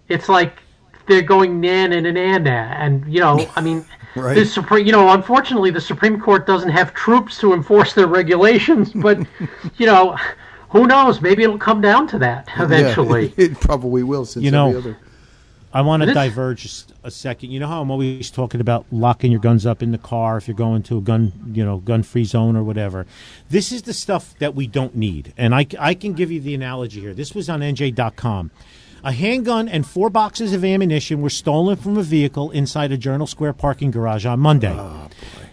It's like they're going nan and nan na. and you know, I mean, Right. the supreme. You know, unfortunately, the Supreme Court doesn't have troops to enforce their regulations. But you know, who knows? Maybe it'll come down to that eventually. Yeah, it probably will. Since You know, every other. I want to diverge just a second. You know how I'm always talking about locking your guns up in the car if you're going to a gun, you know, gun-free zone or whatever. This is the stuff that we don't need, and I, I can give you the analogy here. This was on NJ.com. A handgun and four boxes of ammunition were stolen from a vehicle inside a Journal Square parking garage on Monday. Oh,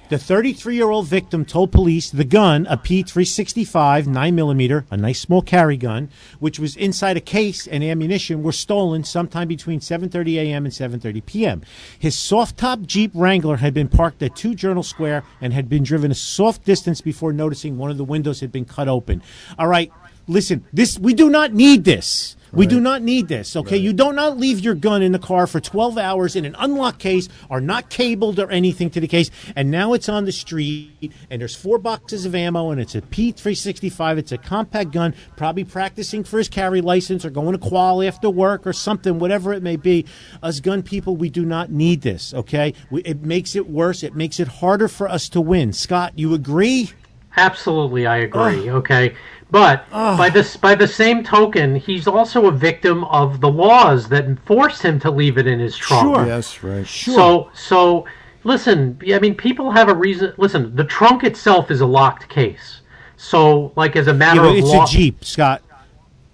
The 33 year old victim told police the gun, a P365 9mm, a nice small carry gun, which was inside a case and ammunition, were stolen sometime between 7:30 a.m. and 7:30 p.m. His soft-top Jeep Wrangler had been parked at 2 Journal Square and had been driven a soft distance before noticing one of the windows had been cut open. All right, listen, this we do not need this. We do not need this, okay? You do not leave your gun in the car for 12 hours in an unlocked case or not cabled or anything to the case, and now it's on the street, and there's four boxes of ammo, and it's a P365. It's a compact gun, probably practicing for his carry license or going to qual after work or something, whatever it may be. Us gun people, we do not need this, okay? We, it makes it worse. It makes it harder for us to win. Scott, you agree? Absolutely, I agree. Okay, but by this by the same token, he's also a victim of the laws that forced him to leave it in his trunk. Sure. Yes, right. Sure. So so listen, I mean, people have a reason. Listen, the trunk itself is a locked case. So like as a matter Yeah, but of it's law, a Jeep, Scott.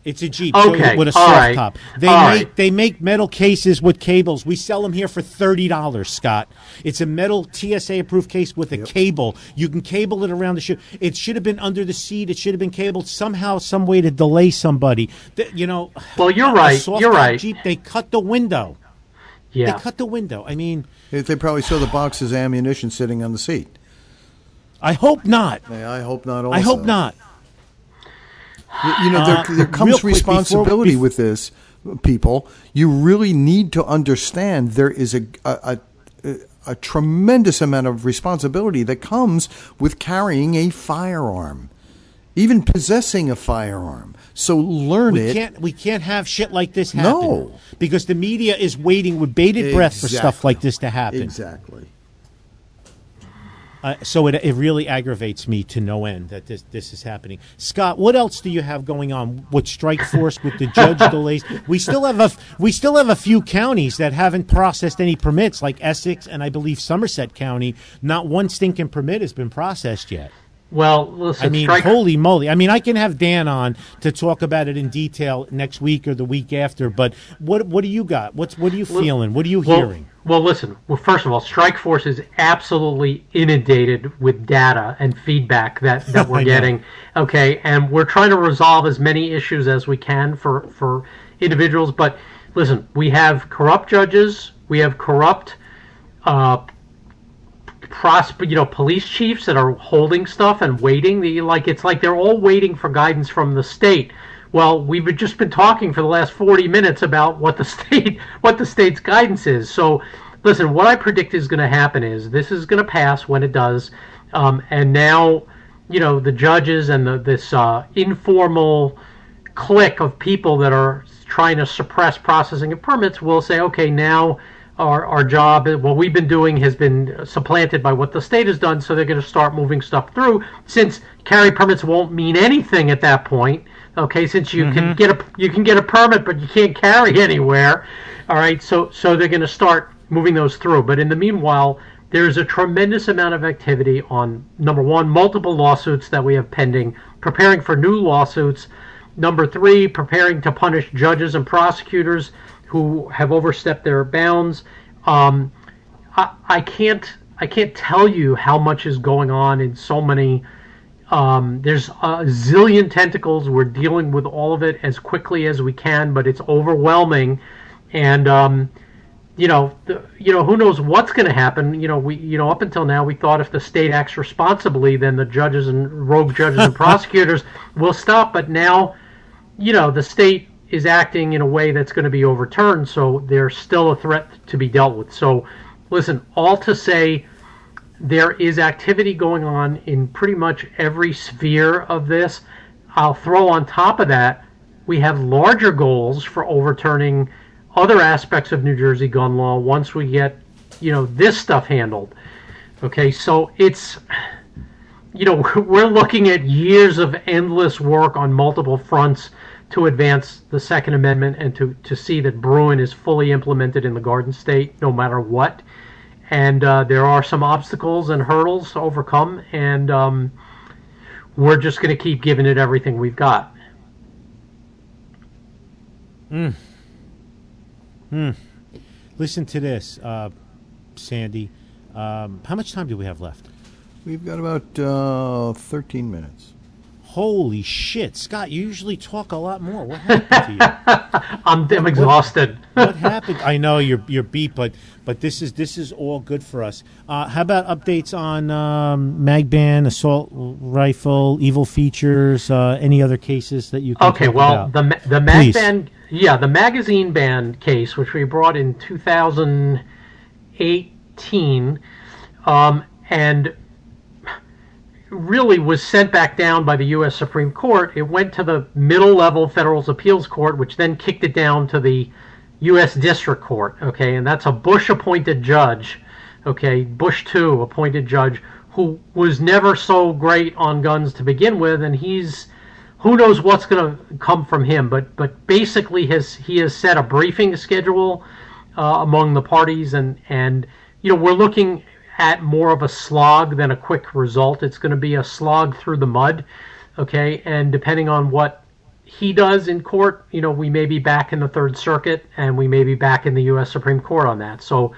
It's a Jeep Okay, with a soft right, top. They all make right. they make metal cases with cables. We sell them here for thirty dollars, Scott. It's a metal TSA approved case with a cable. You can cable it around the ship. It should have been under the seat. It should have been cabled somehow, some way to delay somebody. The- you know. Well, you're a right, soft you're top right. Jeep. They cut the window. Yeah. They cut the window. I mean, If They probably saw the boxes of ammunition sitting on the seat. I hope not. I hope not. Also. I hope not. You, you know, there, uh, there real comes quick, before- responsibility bef- with this, uh, people. You really need to understand there is a, a, a, a tremendous amount of responsibility that comes with carrying a firearm, even possessing a firearm. So learn We it. can't we can't have shit like this happen. No. Because the media is waiting with bated breath for stuff like this to happen. Exactly. Uh, so it, it really aggravates me to no end that this this is happening. Scott, what else do you have going on with strike force with the judge delays? We still have a we still have a few counties that haven't processed any permits, like Essex and I believe Somerset County. Not one stinking permit has been processed yet. Well, listen, I mean, strike- holy moly! I mean, I can have Dan on to talk about it in detail next week or the week after. But what what do you got? What's what are you feeling? What are you well, hearing? Well, listen. Well, first of all, Strike Force is absolutely inundated with data and feedback that, that we're getting. Okay, and we're trying to resolve as many issues as we can for for individuals. But listen, we have corrupt judges. We have corrupt. Uh, pros- you know, police chiefs that are holding stuff and waiting. The, like it's like they're all waiting for guidance from the state. Well, we've just been talking for the last 40 minutes about what the state what the state's guidance is. So, listen, what I predict is going to happen is this is going to pass when it does, um, and now, you know, the judges and the, this uh, informal clique of people that are trying to suppress processing of permits will say, okay, now our, our job, what we've been doing has been supplanted by what the state has done, so they're going to start moving stuff through. Since carry permits won't mean anything at that point, okay, since you can mm-hmm. get a you can get a permit, but you can't carry anywhere, all right, so so they're going to start moving those through. But in the meanwhile, there's a tremendous amount of activity on number one, multiple lawsuits that we have pending, preparing for new lawsuits. Number three, preparing to punish judges and prosecutors who have overstepped their bounds. Um, I, I can't I can't tell you how much is going on in so many. Um, there's a zillion tentacles. We're dealing with all of it as quickly as we can, but it's overwhelming. And um, you know, the, you know, who knows what's going to happen? You know, we, you know, up until now, we thought if the state acts responsibly, then the judges and rogue judges and prosecutors will stop. But now, you know, the state is acting in a way that's going to be overturned, so there's still a threat to be dealt with. So, listen, all to say, there is activity going on in pretty much every sphere of this. I'll throw on top of that, we have larger goals for overturning other aspects of New Jersey gun law once we get, you know, this stuff handled. Okay, so it's, you know, we're looking at years of endless work on multiple fronts to advance the Second Amendment and to, to see that Bruen is fully implemented in the Garden State no matter what. And uh, there are some obstacles and hurdles to overcome, and um, we're just going to keep giving it everything we've got. Hmm. Hmm. Listen to this, uh, Sandy. Um, how much time do we have left? We've got about uh, 13 minutes. Holy shit, Scott! You usually talk a lot more. What happened to you? I'm, I'm exhausted. what happened? I know you're you're beat, but but this is this is all good for us. Uh, how about updates on um, Magban, assault rifle, evil features, uh, any other cases that you can Okay, talk well, about? the the mag Please. ban, yeah, the magazine ban case, which we brought in 2018, um, and really was sent back down by the U.S. Supreme Court. It went to the middle level Federal Appeals Court, which then kicked it down to the U.S. District Court. Okay, and that's a Bush-appointed judge. Okay, Bush two appointed judge who was never so great on guns to begin with, and he's who knows what's going to come from him. But but basically, has he has set a briefing schedule uh, among the parties, and and you know we're looking at more of a slog than a quick result. It's going to be a slog through the mud, okay? And depending on what he does in court, you know, we may be back in the Third Circuit, and we may be back in the U.S. Supreme Court on that. So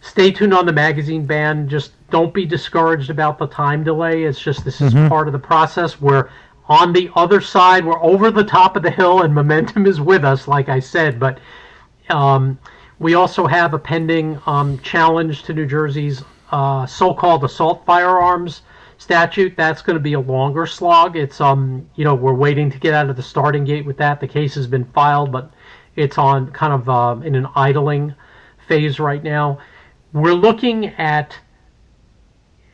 stay tuned on the magazine ban. Just don't be discouraged about the time delay. It's just this is part of the process. We're on the other side. We're over the top of the hill, and momentum is with us, like I said. But um, we also have a pending um, challenge to New Jersey's uh, so-called assault firearms statute. That's going to be a longer slog. It's um, you know, we're waiting to get out of the starting gate with that. The case has been filed, but it's on kind of um, in an idling phase right now. We're looking at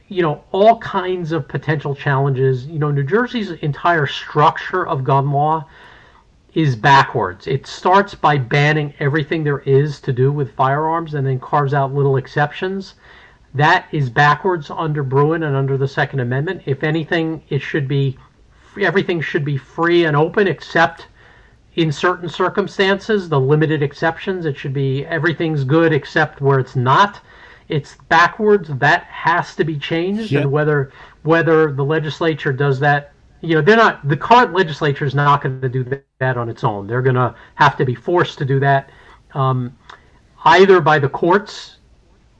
you know all kinds of potential challenges. You know, New Jersey's entire structure of gun law is backwards. It starts by banning everything there is to do with firearms and then carves out little exceptions. That is backwards under Bruen and under the Second Amendment. If anything, it should be everything should be free and open except in certain circumstances, the limited exceptions. It should be everything's good except where it's not. It's backwards. That has to be changed, Yep. and whether whether the legislature does that. You know, they're not. The current legislature is not going to do that on its own. They're going to have to be forced to do that, um, either by the courts,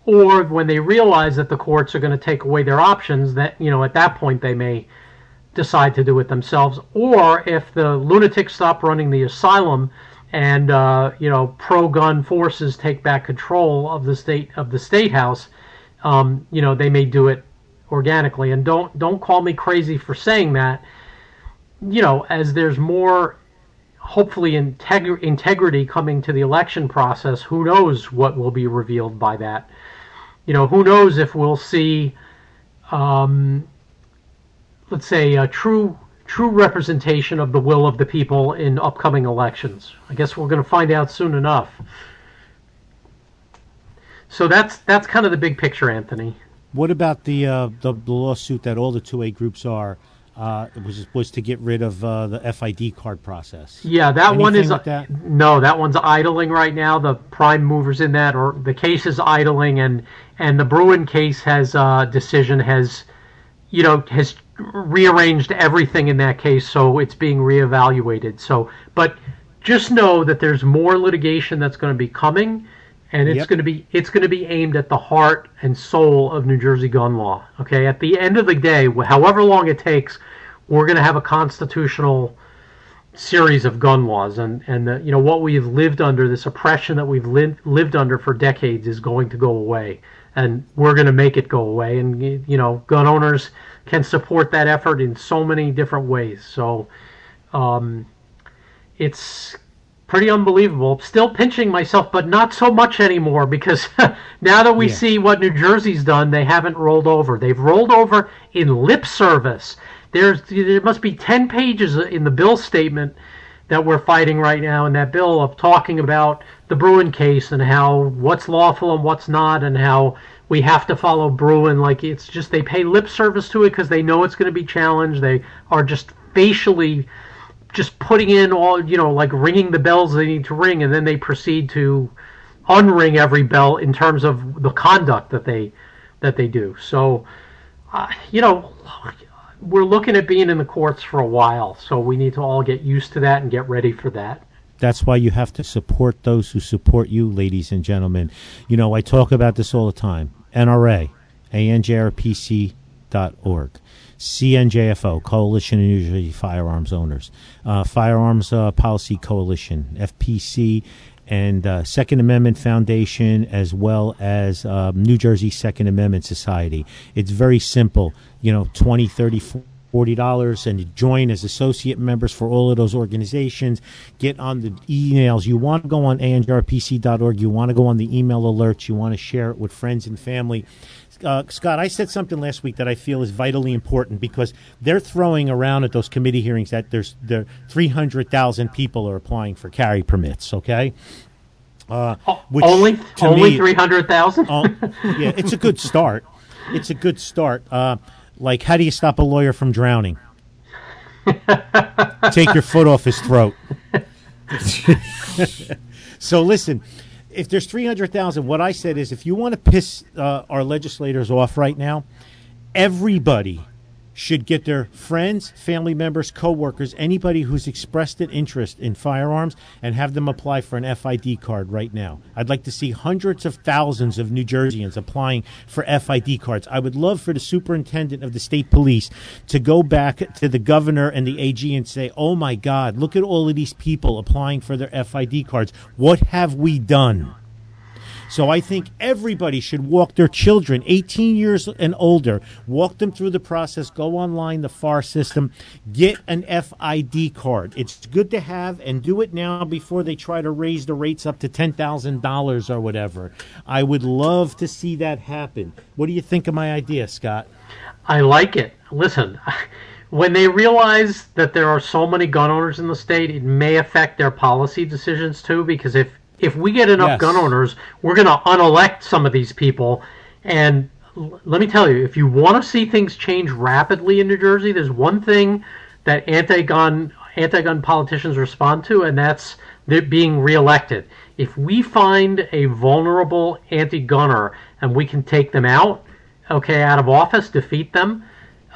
or when they realize that the courts are going to take away their options. That you know, at that point they may decide to do it themselves, or if the lunatics stop running the asylum and uh, you know pro-gun forces take back control of the state of the state house, um, you know they may do it organically. And don't don't call me crazy for saying that. You know, as there's more, hopefully integ- integrity coming to the election process, who knows what will be revealed by that? You know, who knows if we'll see, um, let's say, a true true representation of the will of the people in upcoming elections. I guess we're going to find out soon enough. So that's that's kind of the big picture, Anthony. What about the uh, the, the, lawsuit that all the two A groups are uh, was was to get rid of uh, the FID card process? Yeah, that Anything one is that? no, that one's idling right now. The prime movers in that, or the case is idling, and and the Bruen case has uh, decision has, you know, has rearranged everything in that case, so it's being reevaluated. So, but just know that there's more litigation that's going to be coming, and it's yep. going to be it's going to be aimed at the heart and soul of New Jersey gun law. Okay, at the end of the day, however long it takes, we're going to have a constitutional series of gun laws, and and the, you know what we've lived under, this oppression that we've lived lived under for decades, is going to go away, and we're going to make it go away. And you know, gun owners can support that effort in so many different ways. So um, it's pretty unbelievable. Still pinching myself, but not so much anymore because now that we yeah. see what New Jersey's done, they haven't rolled over. They've rolled over in lip service. There's there must be ten pages in the bill statement that we're fighting right now in that bill of talking about the Bruen case and how what's lawful and what's not, and how we have to follow Bruen Like it's just they pay lip service to it because they know it's going to be challenged. They are just facially just putting in all you know, like ringing the bells they need to ring, and then they proceed to unring every bell in terms of the conduct that they that they do. So, uh, you know, we're looking at being in the courts for a while, so we need to all get used to that and get ready for that. That's why you have to support those who support you, ladies and gentlemen. You know, I talk about this all the time. NRA, ANJRPC.org, CNJFO, Coalition of New Jersey Firearms Owners, uh, Firearms uh, Policy Coalition, FPC, and uh, Second Amendment Foundation, as well as uh, New Jersey Second Amendment Society. It's very simple. You know, 20, 30, 40 dollars and join as associate members for all of those organizations. Get on the emails. You want to go on anjrpc.org you want to go on the email alerts. You want to share it with friends and family uh, Scott, I said something last week that I feel is vitally important because they're throwing around at those committee hearings that there's there 300,000 people are applying for carry permits. Okay, uh, only only 300,000. uh, yeah, it's a good start. It's a good start. Uh, like, how do you stop a lawyer from drowning? Take your foot off his throat. so listen, if there's 300,000, what I said is if you want to piss uh, our legislators off right now, everybody should get their friends, family members, coworkers, anybody who's expressed an interest in firearms and have them apply for an FID card right now. I'd like to see hundreds of thousands of New Jerseyans applying for FID cards. I would love for the superintendent of the state police to go back to the governor and the AG and say, "Oh my god, look at all of these people applying for their FID cards. What have we done?" So I think everybody should walk their children, 18 years and older, walk them through the process, go online, the FAR system, get an FID card. It's good to have and do it now before they try to raise the rates up to $10,000 or whatever. I would love to see that happen. What do you think of my idea, Scott? I like it. Listen, when they realize that there are so many gun owners in the state, it may affect their policy decisions too. Because if if we get enough yes. gun owners, we're going to unelect some of these people. And let me tell you, if you want to see things change rapidly in New Jersey, there's one thing that anti-gun anti-gun politicians respond to, and that's being reelected. If we find a vulnerable anti-gunner and we can take them out, okay, out of office, defeat them,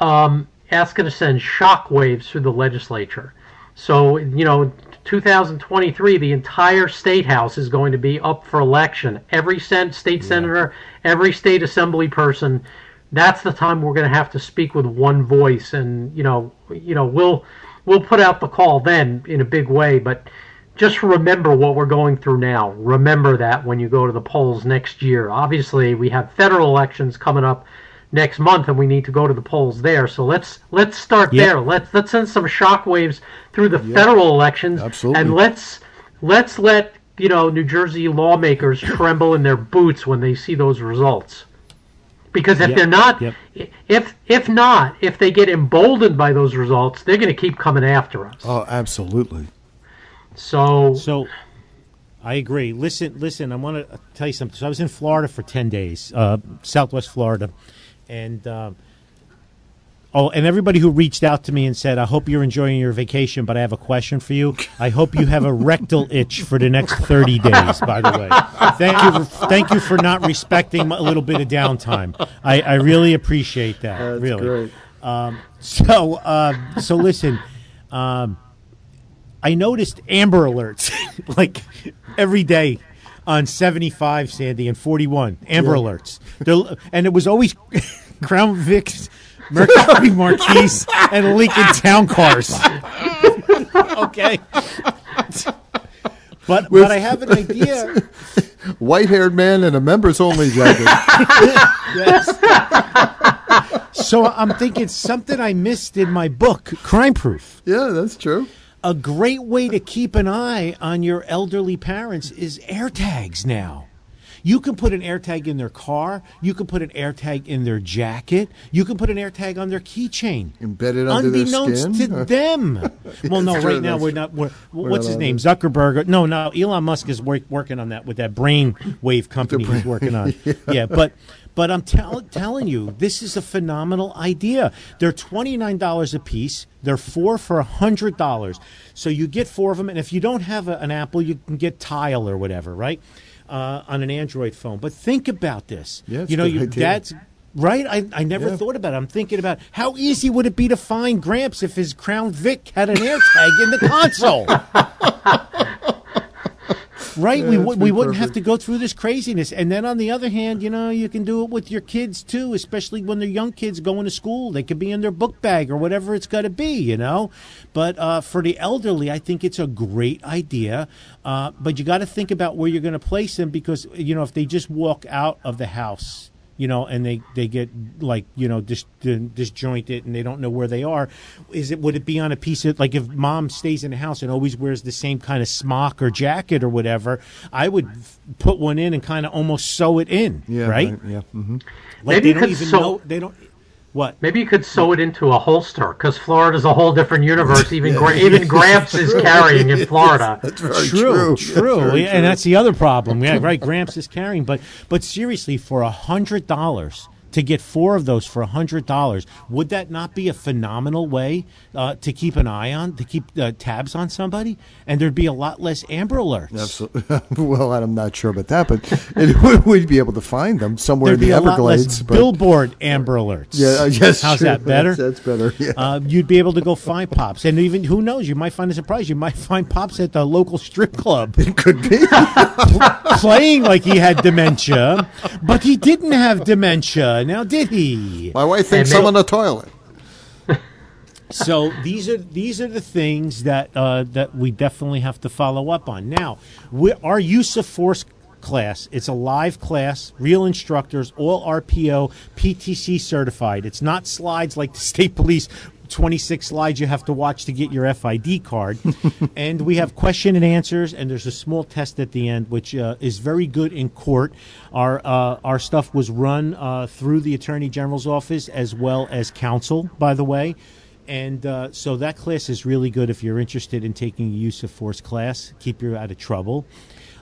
um, asking to send shock waves through the legislature. So, you know, 2023, the entire state house is going to be up for election. Every state yeah. senator, every state assembly person. That's the time we're going to have to speak with one voice, and you know, you know, we'll we'll put out the call then in a big way. But just remember what we're going through now. Remember that when you go to the polls next year. Obviously, we have federal elections coming up next month, and we need to go to the polls there. So let's let's start yep. there. Let's let's send some shockwaves through the yep. federal elections, Absolutely. and let's let's let you know New Jersey lawmakers tremble in their boots when they see those results. Because if yep. they're not, if if not, if they get emboldened by those results, they're going to keep coming after us. Oh, absolutely. So so. I agree. Listen, listen. I want to tell you something. So I was in Florida for ten days, uh, Southwest Florida, and um, oh, and everybody who reached out to me and said, "I hope you're enjoying your vacation, but I have a question for you. I hope you have a rectal itch for the next thirty days." By the way, thank you, for, thank you for not respecting a little bit of downtime. I, I really appreciate that. That's really. Um, so, uh, so listen. Um, I noticed Amber Alerts like every day on 75, Sandy, and 41. Amber yeah. Alerts. They're, and it was always Crown Vics, Mercury Marquis, and Lincoln Town Cars. okay. But, With, but I have an idea. White haired man in a members only jacket. yes. So I'm thinking something I missed in my book, Crime Proof. Yeah, that's true a great way to keep an eye on your elderly parents is AirTags now. You can put an AirTag in their car. You can put an AirTag in their jacket. You can put an AirTag on their keychain. Embedded under Unbeknownst their skin? to them. well, no, right now we're not. We're, we're what's his name? Uh, Zuckerberg. No, no. Elon Musk is work, working on that with that brain wave company he's working on. yeah. yeah, but but I'm tell- telling you, this is a phenomenal idea. They're $29 a piece. They're four for $100. So you get four of them. And if you don't have a, an Apple, you can get Tile or whatever, right? Uh, on an Android phone. But think about this. Yeah, you know, you, that's right. I, I never yeah. thought about it. I'm thinking about how easy would it be to find Gramps if his Crown Vic had an AirTag in the console. right? Yeah, we we wouldn't have to go through this craziness. And then on the other hand, you know, you can do it with your kids too, especially when they're young kids going to school. They could be in their book bag or whatever it's got to be, you know. But uh, for the elderly, I think it's a great idea. Uh, but you got to think about where you're going to place them because you know if they just walk out of the house you know, and they, they get like you know dis, disjointed and they don't know where they are. Is it would it be on a piece of like if mom stays in the house and always wears the same kind of smock or jacket or whatever? I would put one in and kind of almost sew it in. Yeah, right. right yeah. Mm-hmm. Like Maybe they don't even sew- know they don't what? Maybe you could sew it into a holster because Florida's a whole different universe. Even Gra- even Gramps is carrying in Florida. That's very true. True, true. That's yeah, and that's the other problem. Yeah, right. Gramps is carrying, but but seriously, for a hundred dollars to get four of those for $100 would that not be a phenomenal way uh, to keep an eye on to keep uh, tabs on somebody? And there'd be a lot less amber alerts. Absolutely well i'm not sure about that but it, we'd be able to find them somewhere there'd in the everglades but... billboard amber alerts. Yeah yes how's true. that better? That's, that's better yeah. Uh, you'd be able to go find pops. And even who knows you might find a surprise. You might find pops at the local strip club. It could be. Playing like he had dementia. But he didn't have dementia now did he my wife thinks I'm on the toilet. so these are these are the things that uh, that we definitely have to follow up on. Now, we, our use of force class. It's a live class, real instructors, all RPO, PTC certified. It's not slides like the state police 26 slides you have to watch to get your FID card. and we have question and answers, and there's a small test at the end, which uh, is very good in court. Our uh, our stuff was run uh, through the Attorney General's office as well as counsel, by the way. And uh, so that class is really good if you're interested in taking a use of force class. Keep you out of trouble.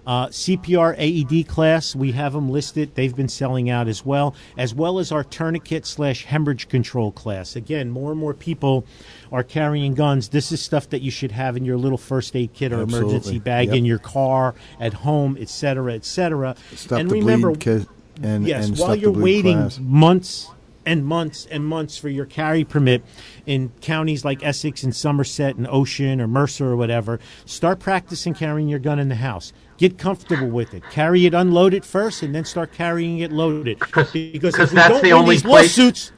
Uh, CPR AED class, we have them listed. They've been selling out as well, as well as our tourniquet slash hemorrhage control class. Again, more and more people are carrying guns. This is stuff that you should have in your little first aid kit or Absolutely. emergency bag yep. in your car, at home, etc., etc. Stop and the remember, bleed, and, yes, and while you're waiting class. months and months and months for your carry permit in counties like Essex and Somerset and Ocean or Mercer or whatever. Start practicing carrying your gun in the house. Get comfortable with it. Carry it unloaded first, and then start carrying it loaded. Because if we that's don't the win only these place- lawsuits,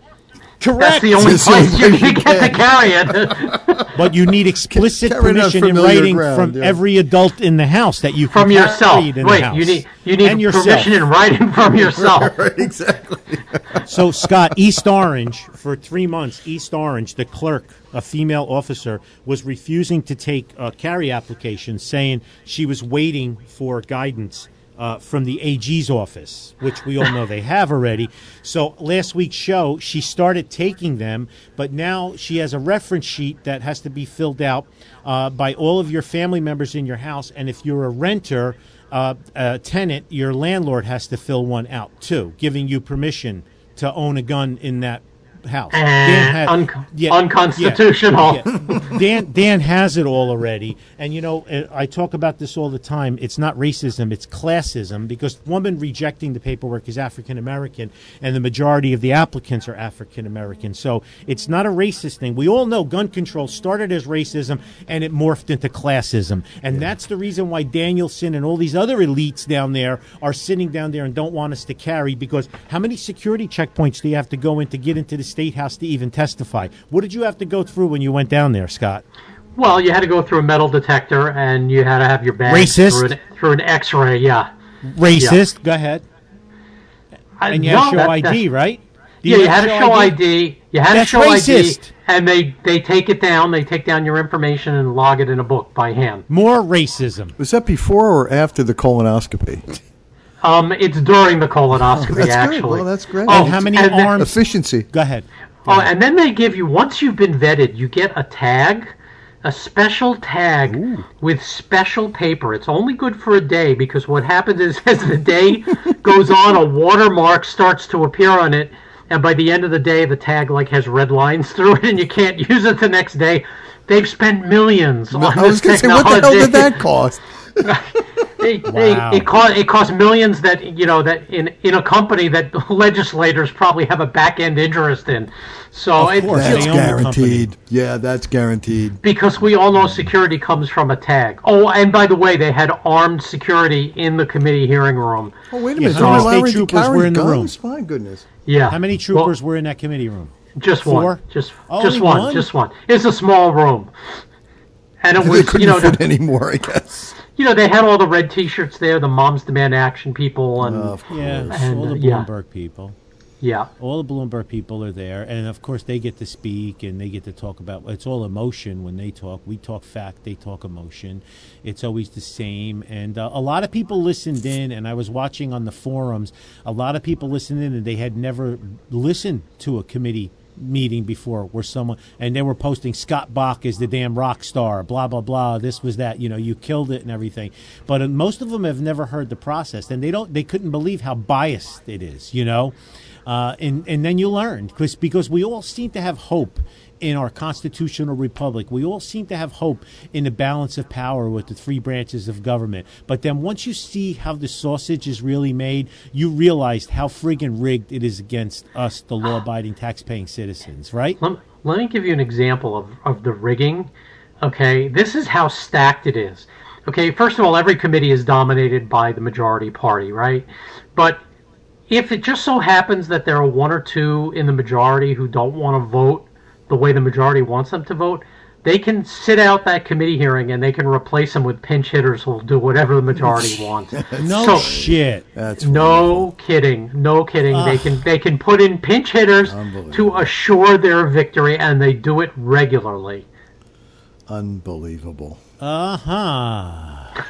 correct. That's the only place you way can get to carry it. But you need explicit Carry permission in writing ground, from yeah. every adult in the house that you can from carry yourself. it in Wait, the house. you need you need and yourself. permission in writing from yourself. right, exactly. So Scott, East Orange for three months. East Orange, the clerk, a female officer, was refusing to take uh, carry applications, saying she was waiting for guidance. Uh, from the AG's office, which we all know they have already. So last week's show, she started taking them, but now she has a reference sheet that has to be filled out uh, by all of your family members in your house. And if you're a renter, uh, a tenant, your landlord has to fill one out too, giving you permission to own a gun in that house. Eh, un- unconstitutional. yeah, yeah. Dan Dan has it all already, and you know uh, I talk about this all the time. It's not racism; it's classism because the woman rejecting the paperwork is African American, and the majority of the applicants are African American. So it's not a racist thing. We all know gun control started as racism and it morphed into classism, and that's the reason why Danielsen and all these other elites down there are sitting down there and don't want us to carry because how many security checkpoints do you have to go in to get into the state house to even testify? What did you have to go through when you went down there, Scott? Well, you had to go through a metal detector, and you had to have your badge Racist? through an, through an X-ray. Yeah, Racist. Go ahead. I- And you had to show that- ID, right? Yeah, you had to show ID. You had That's to show racist. ID, and they they take it down. They take down your information and log it in a book by hand. More racism. Was that before or after the colonoscopy? Um, it's during the colonoscopy, That's actually. great. Well, that's great. Oh, and how many and then- arms? Efficiency. Go ahead. Oh, and then they give you once you've been vetted, you get a tag, a special tag with special paper. It's only good for a day because what happens is as the day goes on, a watermark starts to appear on it, and by the end of the day, the tag like has red lines through it, and you can't use it the next day. They've spent millions on I was this going to say, what the hell did that cost? They, they, Wow. it cost it costs millions that you know that in in a company that legislators probably have a back end interest in. So Of it, course. That's They company. guaranteed. Yeah, that's guaranteed. because we all know security comes from a tag. Oh, and by the way, they had armed security in the committee hearing room. Oh, wait a Yeah, minute. how many They're state troopers were in the room? guns? My goodness. Yeah. How many troopers were in that committee room? Just Four? one. Just Only just one, one? Just one. It's a small room. And it They was, couldn't you know, fit anymore, I guess. You know, they had all the red T-shirts there, the Moms Demand Action people, and Of course. Yeah, And, all the uh, yeah. Bloomberg people. yeah, All the Bloomberg people are there, and of course they get to speak and they get to talk about. It's all emotion when they talk. We talk fact, they talk emotion. It's always the same, and uh, a lot of people listened in. And I was watching on the forums. A lot of people listened in, and they had never listened to a committee meeting before where someone and they were posting Scott Bach is the damn rock star, blah blah blah. This was that, you know, you killed it and everything. But uh, most of them have never heard the process, and they don't. They couldn't believe how biased it is, you know. Uh, and and then you learn because because we all seem to have hope in our constitutional republic. We all seem to have hope in the balance of power with the three branches of government. But then once you see how the sausage is really made, you realize how friggin' rigged it is against us, the law-abiding, tax-paying citizens. Right? Let, let me give you an example of, of the rigging. Okay, this is how stacked it is. Okay, first of all, every committee is dominated by the majority party, right? But if it just so happens that there are one or two in the majority who don't want to vote the way the majority wants them to vote, they can sit out that committee hearing and they can replace them with pinch hitters who will do whatever the majority wants. No So- shit. That's No kidding, no kidding. They can they can put in pinch hitters to assure their victory, and they do it regularly. unbelievable. Uh huh.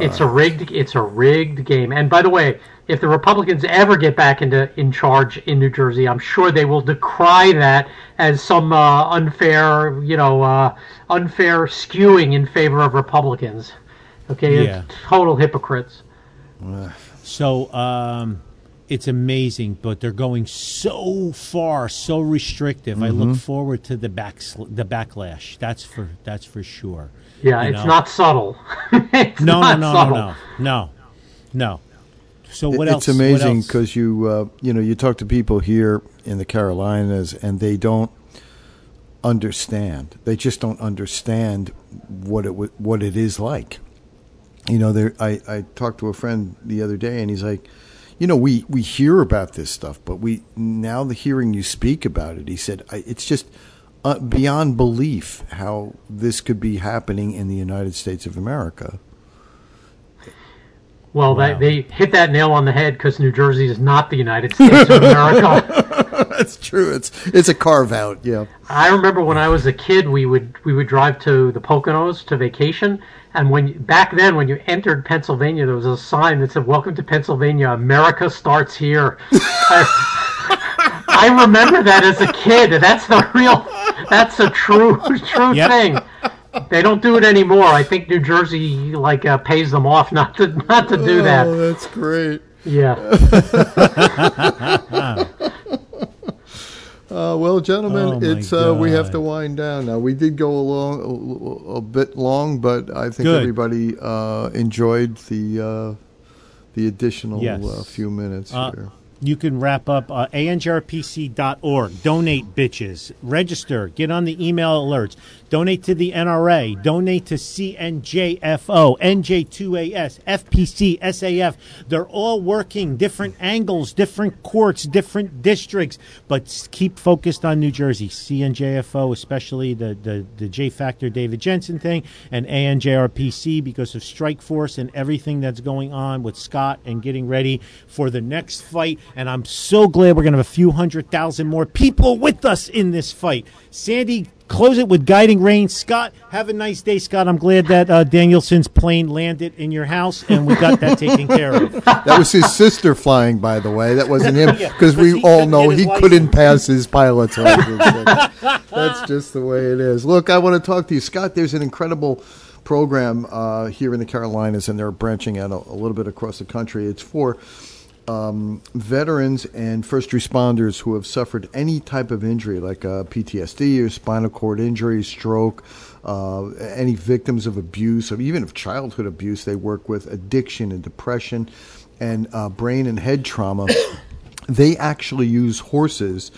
It's a rigged it's a rigged game. And by the way, if the Republicans ever get back into in charge in New Jersey, I'm sure they will decry that as some uh, unfair, you know, uh, unfair skewing in favor of Republicans. Okay, Yeah. Total hypocrites. So um, it's amazing, but they're going so far, so restrictive. I look forward to the back the backlash. That's for that's for sure. Yeah, You it's know? not subtle. it's No, no, not no, subtle. no, no, no, no. So what it's else? It's amazing because you uh, you know you talk to people here in the Carolinas and they don't understand. They just don't understand what it w- what it is like. You know, there. I I talked to a friend the other day and he's like, you know, we we hear about this stuff, but we now the hearing you speak about it, he said, I, it's just. Uh, beyond belief, how this could be happening in the United States of America. Well, Wow. they, they hit that nail on the head because New Jersey is not the United States of America. That's true. It's it's a carve out. Yeah. I remember when I was a kid, we would we would drive to the Poconos to vacation, and when back then when you entered Pennsylvania, there was a sign that said "Welcome to Pennsylvania. America starts here." I, I remember that as a kid. That's the real. That's a true true Yep. thing. They don't do it anymore. I think New Jersey like uh, pays them off not to not to do Oh, that. that's great. Yeah. Uh, well, gentlemen, Oh, it's uh, we have to wind down now. We did go along a, a bit long, but I think Good. everybody uh, enjoyed the uh, the additional Yes. uh, few minutes Uh, here. you can wrap up uh, anjrpc.org. Donate, bitches. Register. Get on the email alerts. Donate to the NRA. Donate to CNJFO, NJ2AS, FPC, SAF. They're all working different angles, different courts, different districts, but keep focused on New Jersey. CNJFO, especially the, the, the J Factor David Jensen thing, and ANJRPC because of Strike Force and everything that's going on with Scott and getting ready for the next fight. And I'm so glad we're going to have a few hundred thousand more people with us in this fight. Sandy, close it with guiding rain. Scott, have a nice day, Scott. I'm glad that uh, Danielsen's plane landed in your house and we got that taken care of. That was his sister flying, by the way. That wasn't him because but we all know he license. couldn't pass his pilot's license. That's just the way it is. Look, I want to talk to you, Scott. There's an incredible program uh, here in the Carolinas, and they're branching out a, a little bit across the country. It's for um, veterans and first responders who have suffered any type of injury, like uh, PTSD or spinal cord injury, stroke, uh, any victims of abuse, or even of childhood abuse. They work with addiction and depression, and uh, brain and head trauma. they actually use horses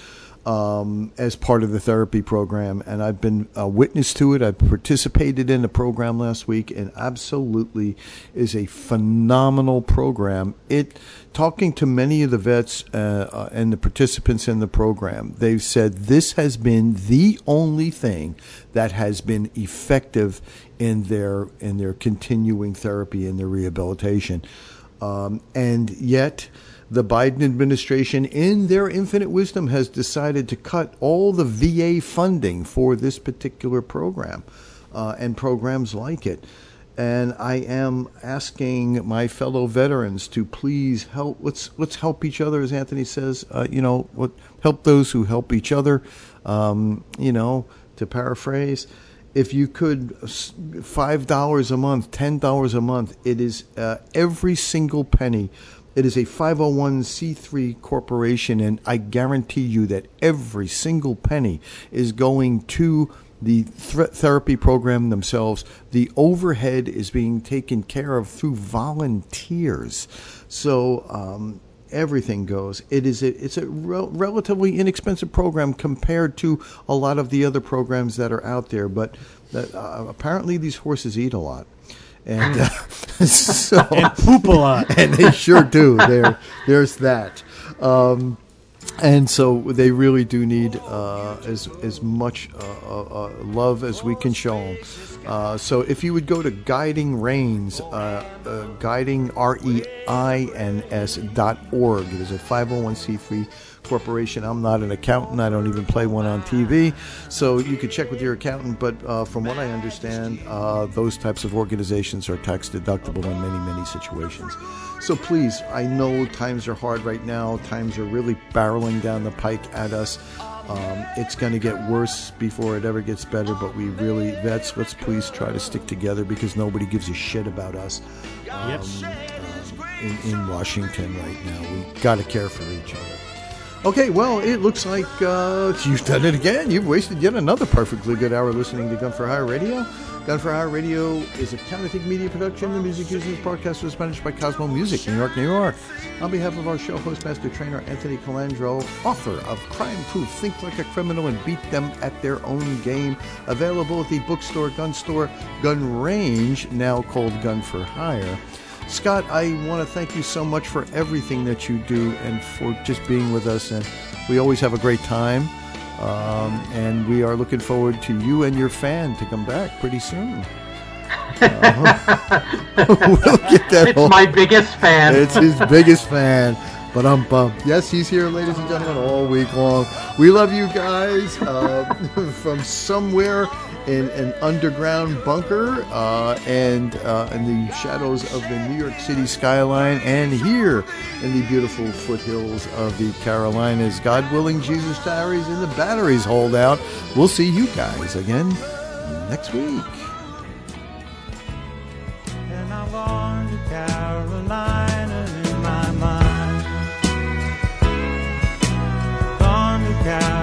um, as part of the therapy program, and I've been a witness to it. I participated in the program last week, and absolutely is a phenomenal program. It talking to many of the vets uh, uh, and the participants in the program, they've said this has been the only thing that has been effective in their in their continuing therapy and their rehabilitation, um, and yet the Biden administration, in their infinite wisdom, has decided to cut all the VA funding for this particular program uh, and programs like it. And I am asking my fellow veterans to please help. Let's let's help each other, as Anthony says. Uh, you know, what help those who help each other. Um, you know, to paraphrase, if you could five dollars a month, ten dollars a month, it is uh, every single penny. It is a 501c3 corporation, and I guarantee you that every single penny is going to the th- therapy program themselves. The overhead is being taken care of through volunteers. So, um, everything goes. It is a, it's a rel- relatively inexpensive program compared to a lot of the other programs that are out there. But that, uh, apparently, these horses eat a lot, and uh, so Poop a lot. and they sure do. There, there's that. Um, and so they really do need uh, as as much uh, uh, uh, love as we can show them. Uh, so if you would go to Guiding Reins, uh, uh, guiding r e i n s dot org. It is a 501c3 corporation. I'm not an accountant. I don't even play one on TV. So you could check with your accountant. But uh, from what I understand, uh, those types of organizations are tax deductible in many many situations. So please, I know times are hard right now. Times are really barreling down the pike at us. Um, it's going to get worse before it ever gets better, but we really, vets, let's please try to stick together because nobody gives a shit about us um, Yep. um, in, in Washington right now. we got to care for each other. Okay, well, it looks like uh, you've done it again. You've wasted yet another perfectly good hour listening to Gun for Hire Radio. Gun for Hire Radio is a Counterthink media production. The music used in this broadcast was managed by Cosmo Music, New York, New York. On behalf of our show host, master trainer Anthony Colandro, author of Crime Proof, Think Like a Criminal and Beat Them at Their Own Game, available at the bookstore, gun store, gun range, now called Gun for Hire. Scott, I want to thank you so much for everything that you do and for just being with us. And we always have a great time. Um, and we are looking forward to you and your fan to come back pretty soon. Uh, we'll get that. It's my biggest fan. It's his biggest fan. But I'm bummed. Yes, he's here, ladies and gentlemen, all week long. We love you guys uh, from somewhere in an underground bunker uh, and uh, in the shadows of the New York City skyline and here in the beautiful foothills of the Carolinas. God willing, Jesus diaries and the batteries hold out. We'll see you guys again next week. Carolina in my mind. Carolina.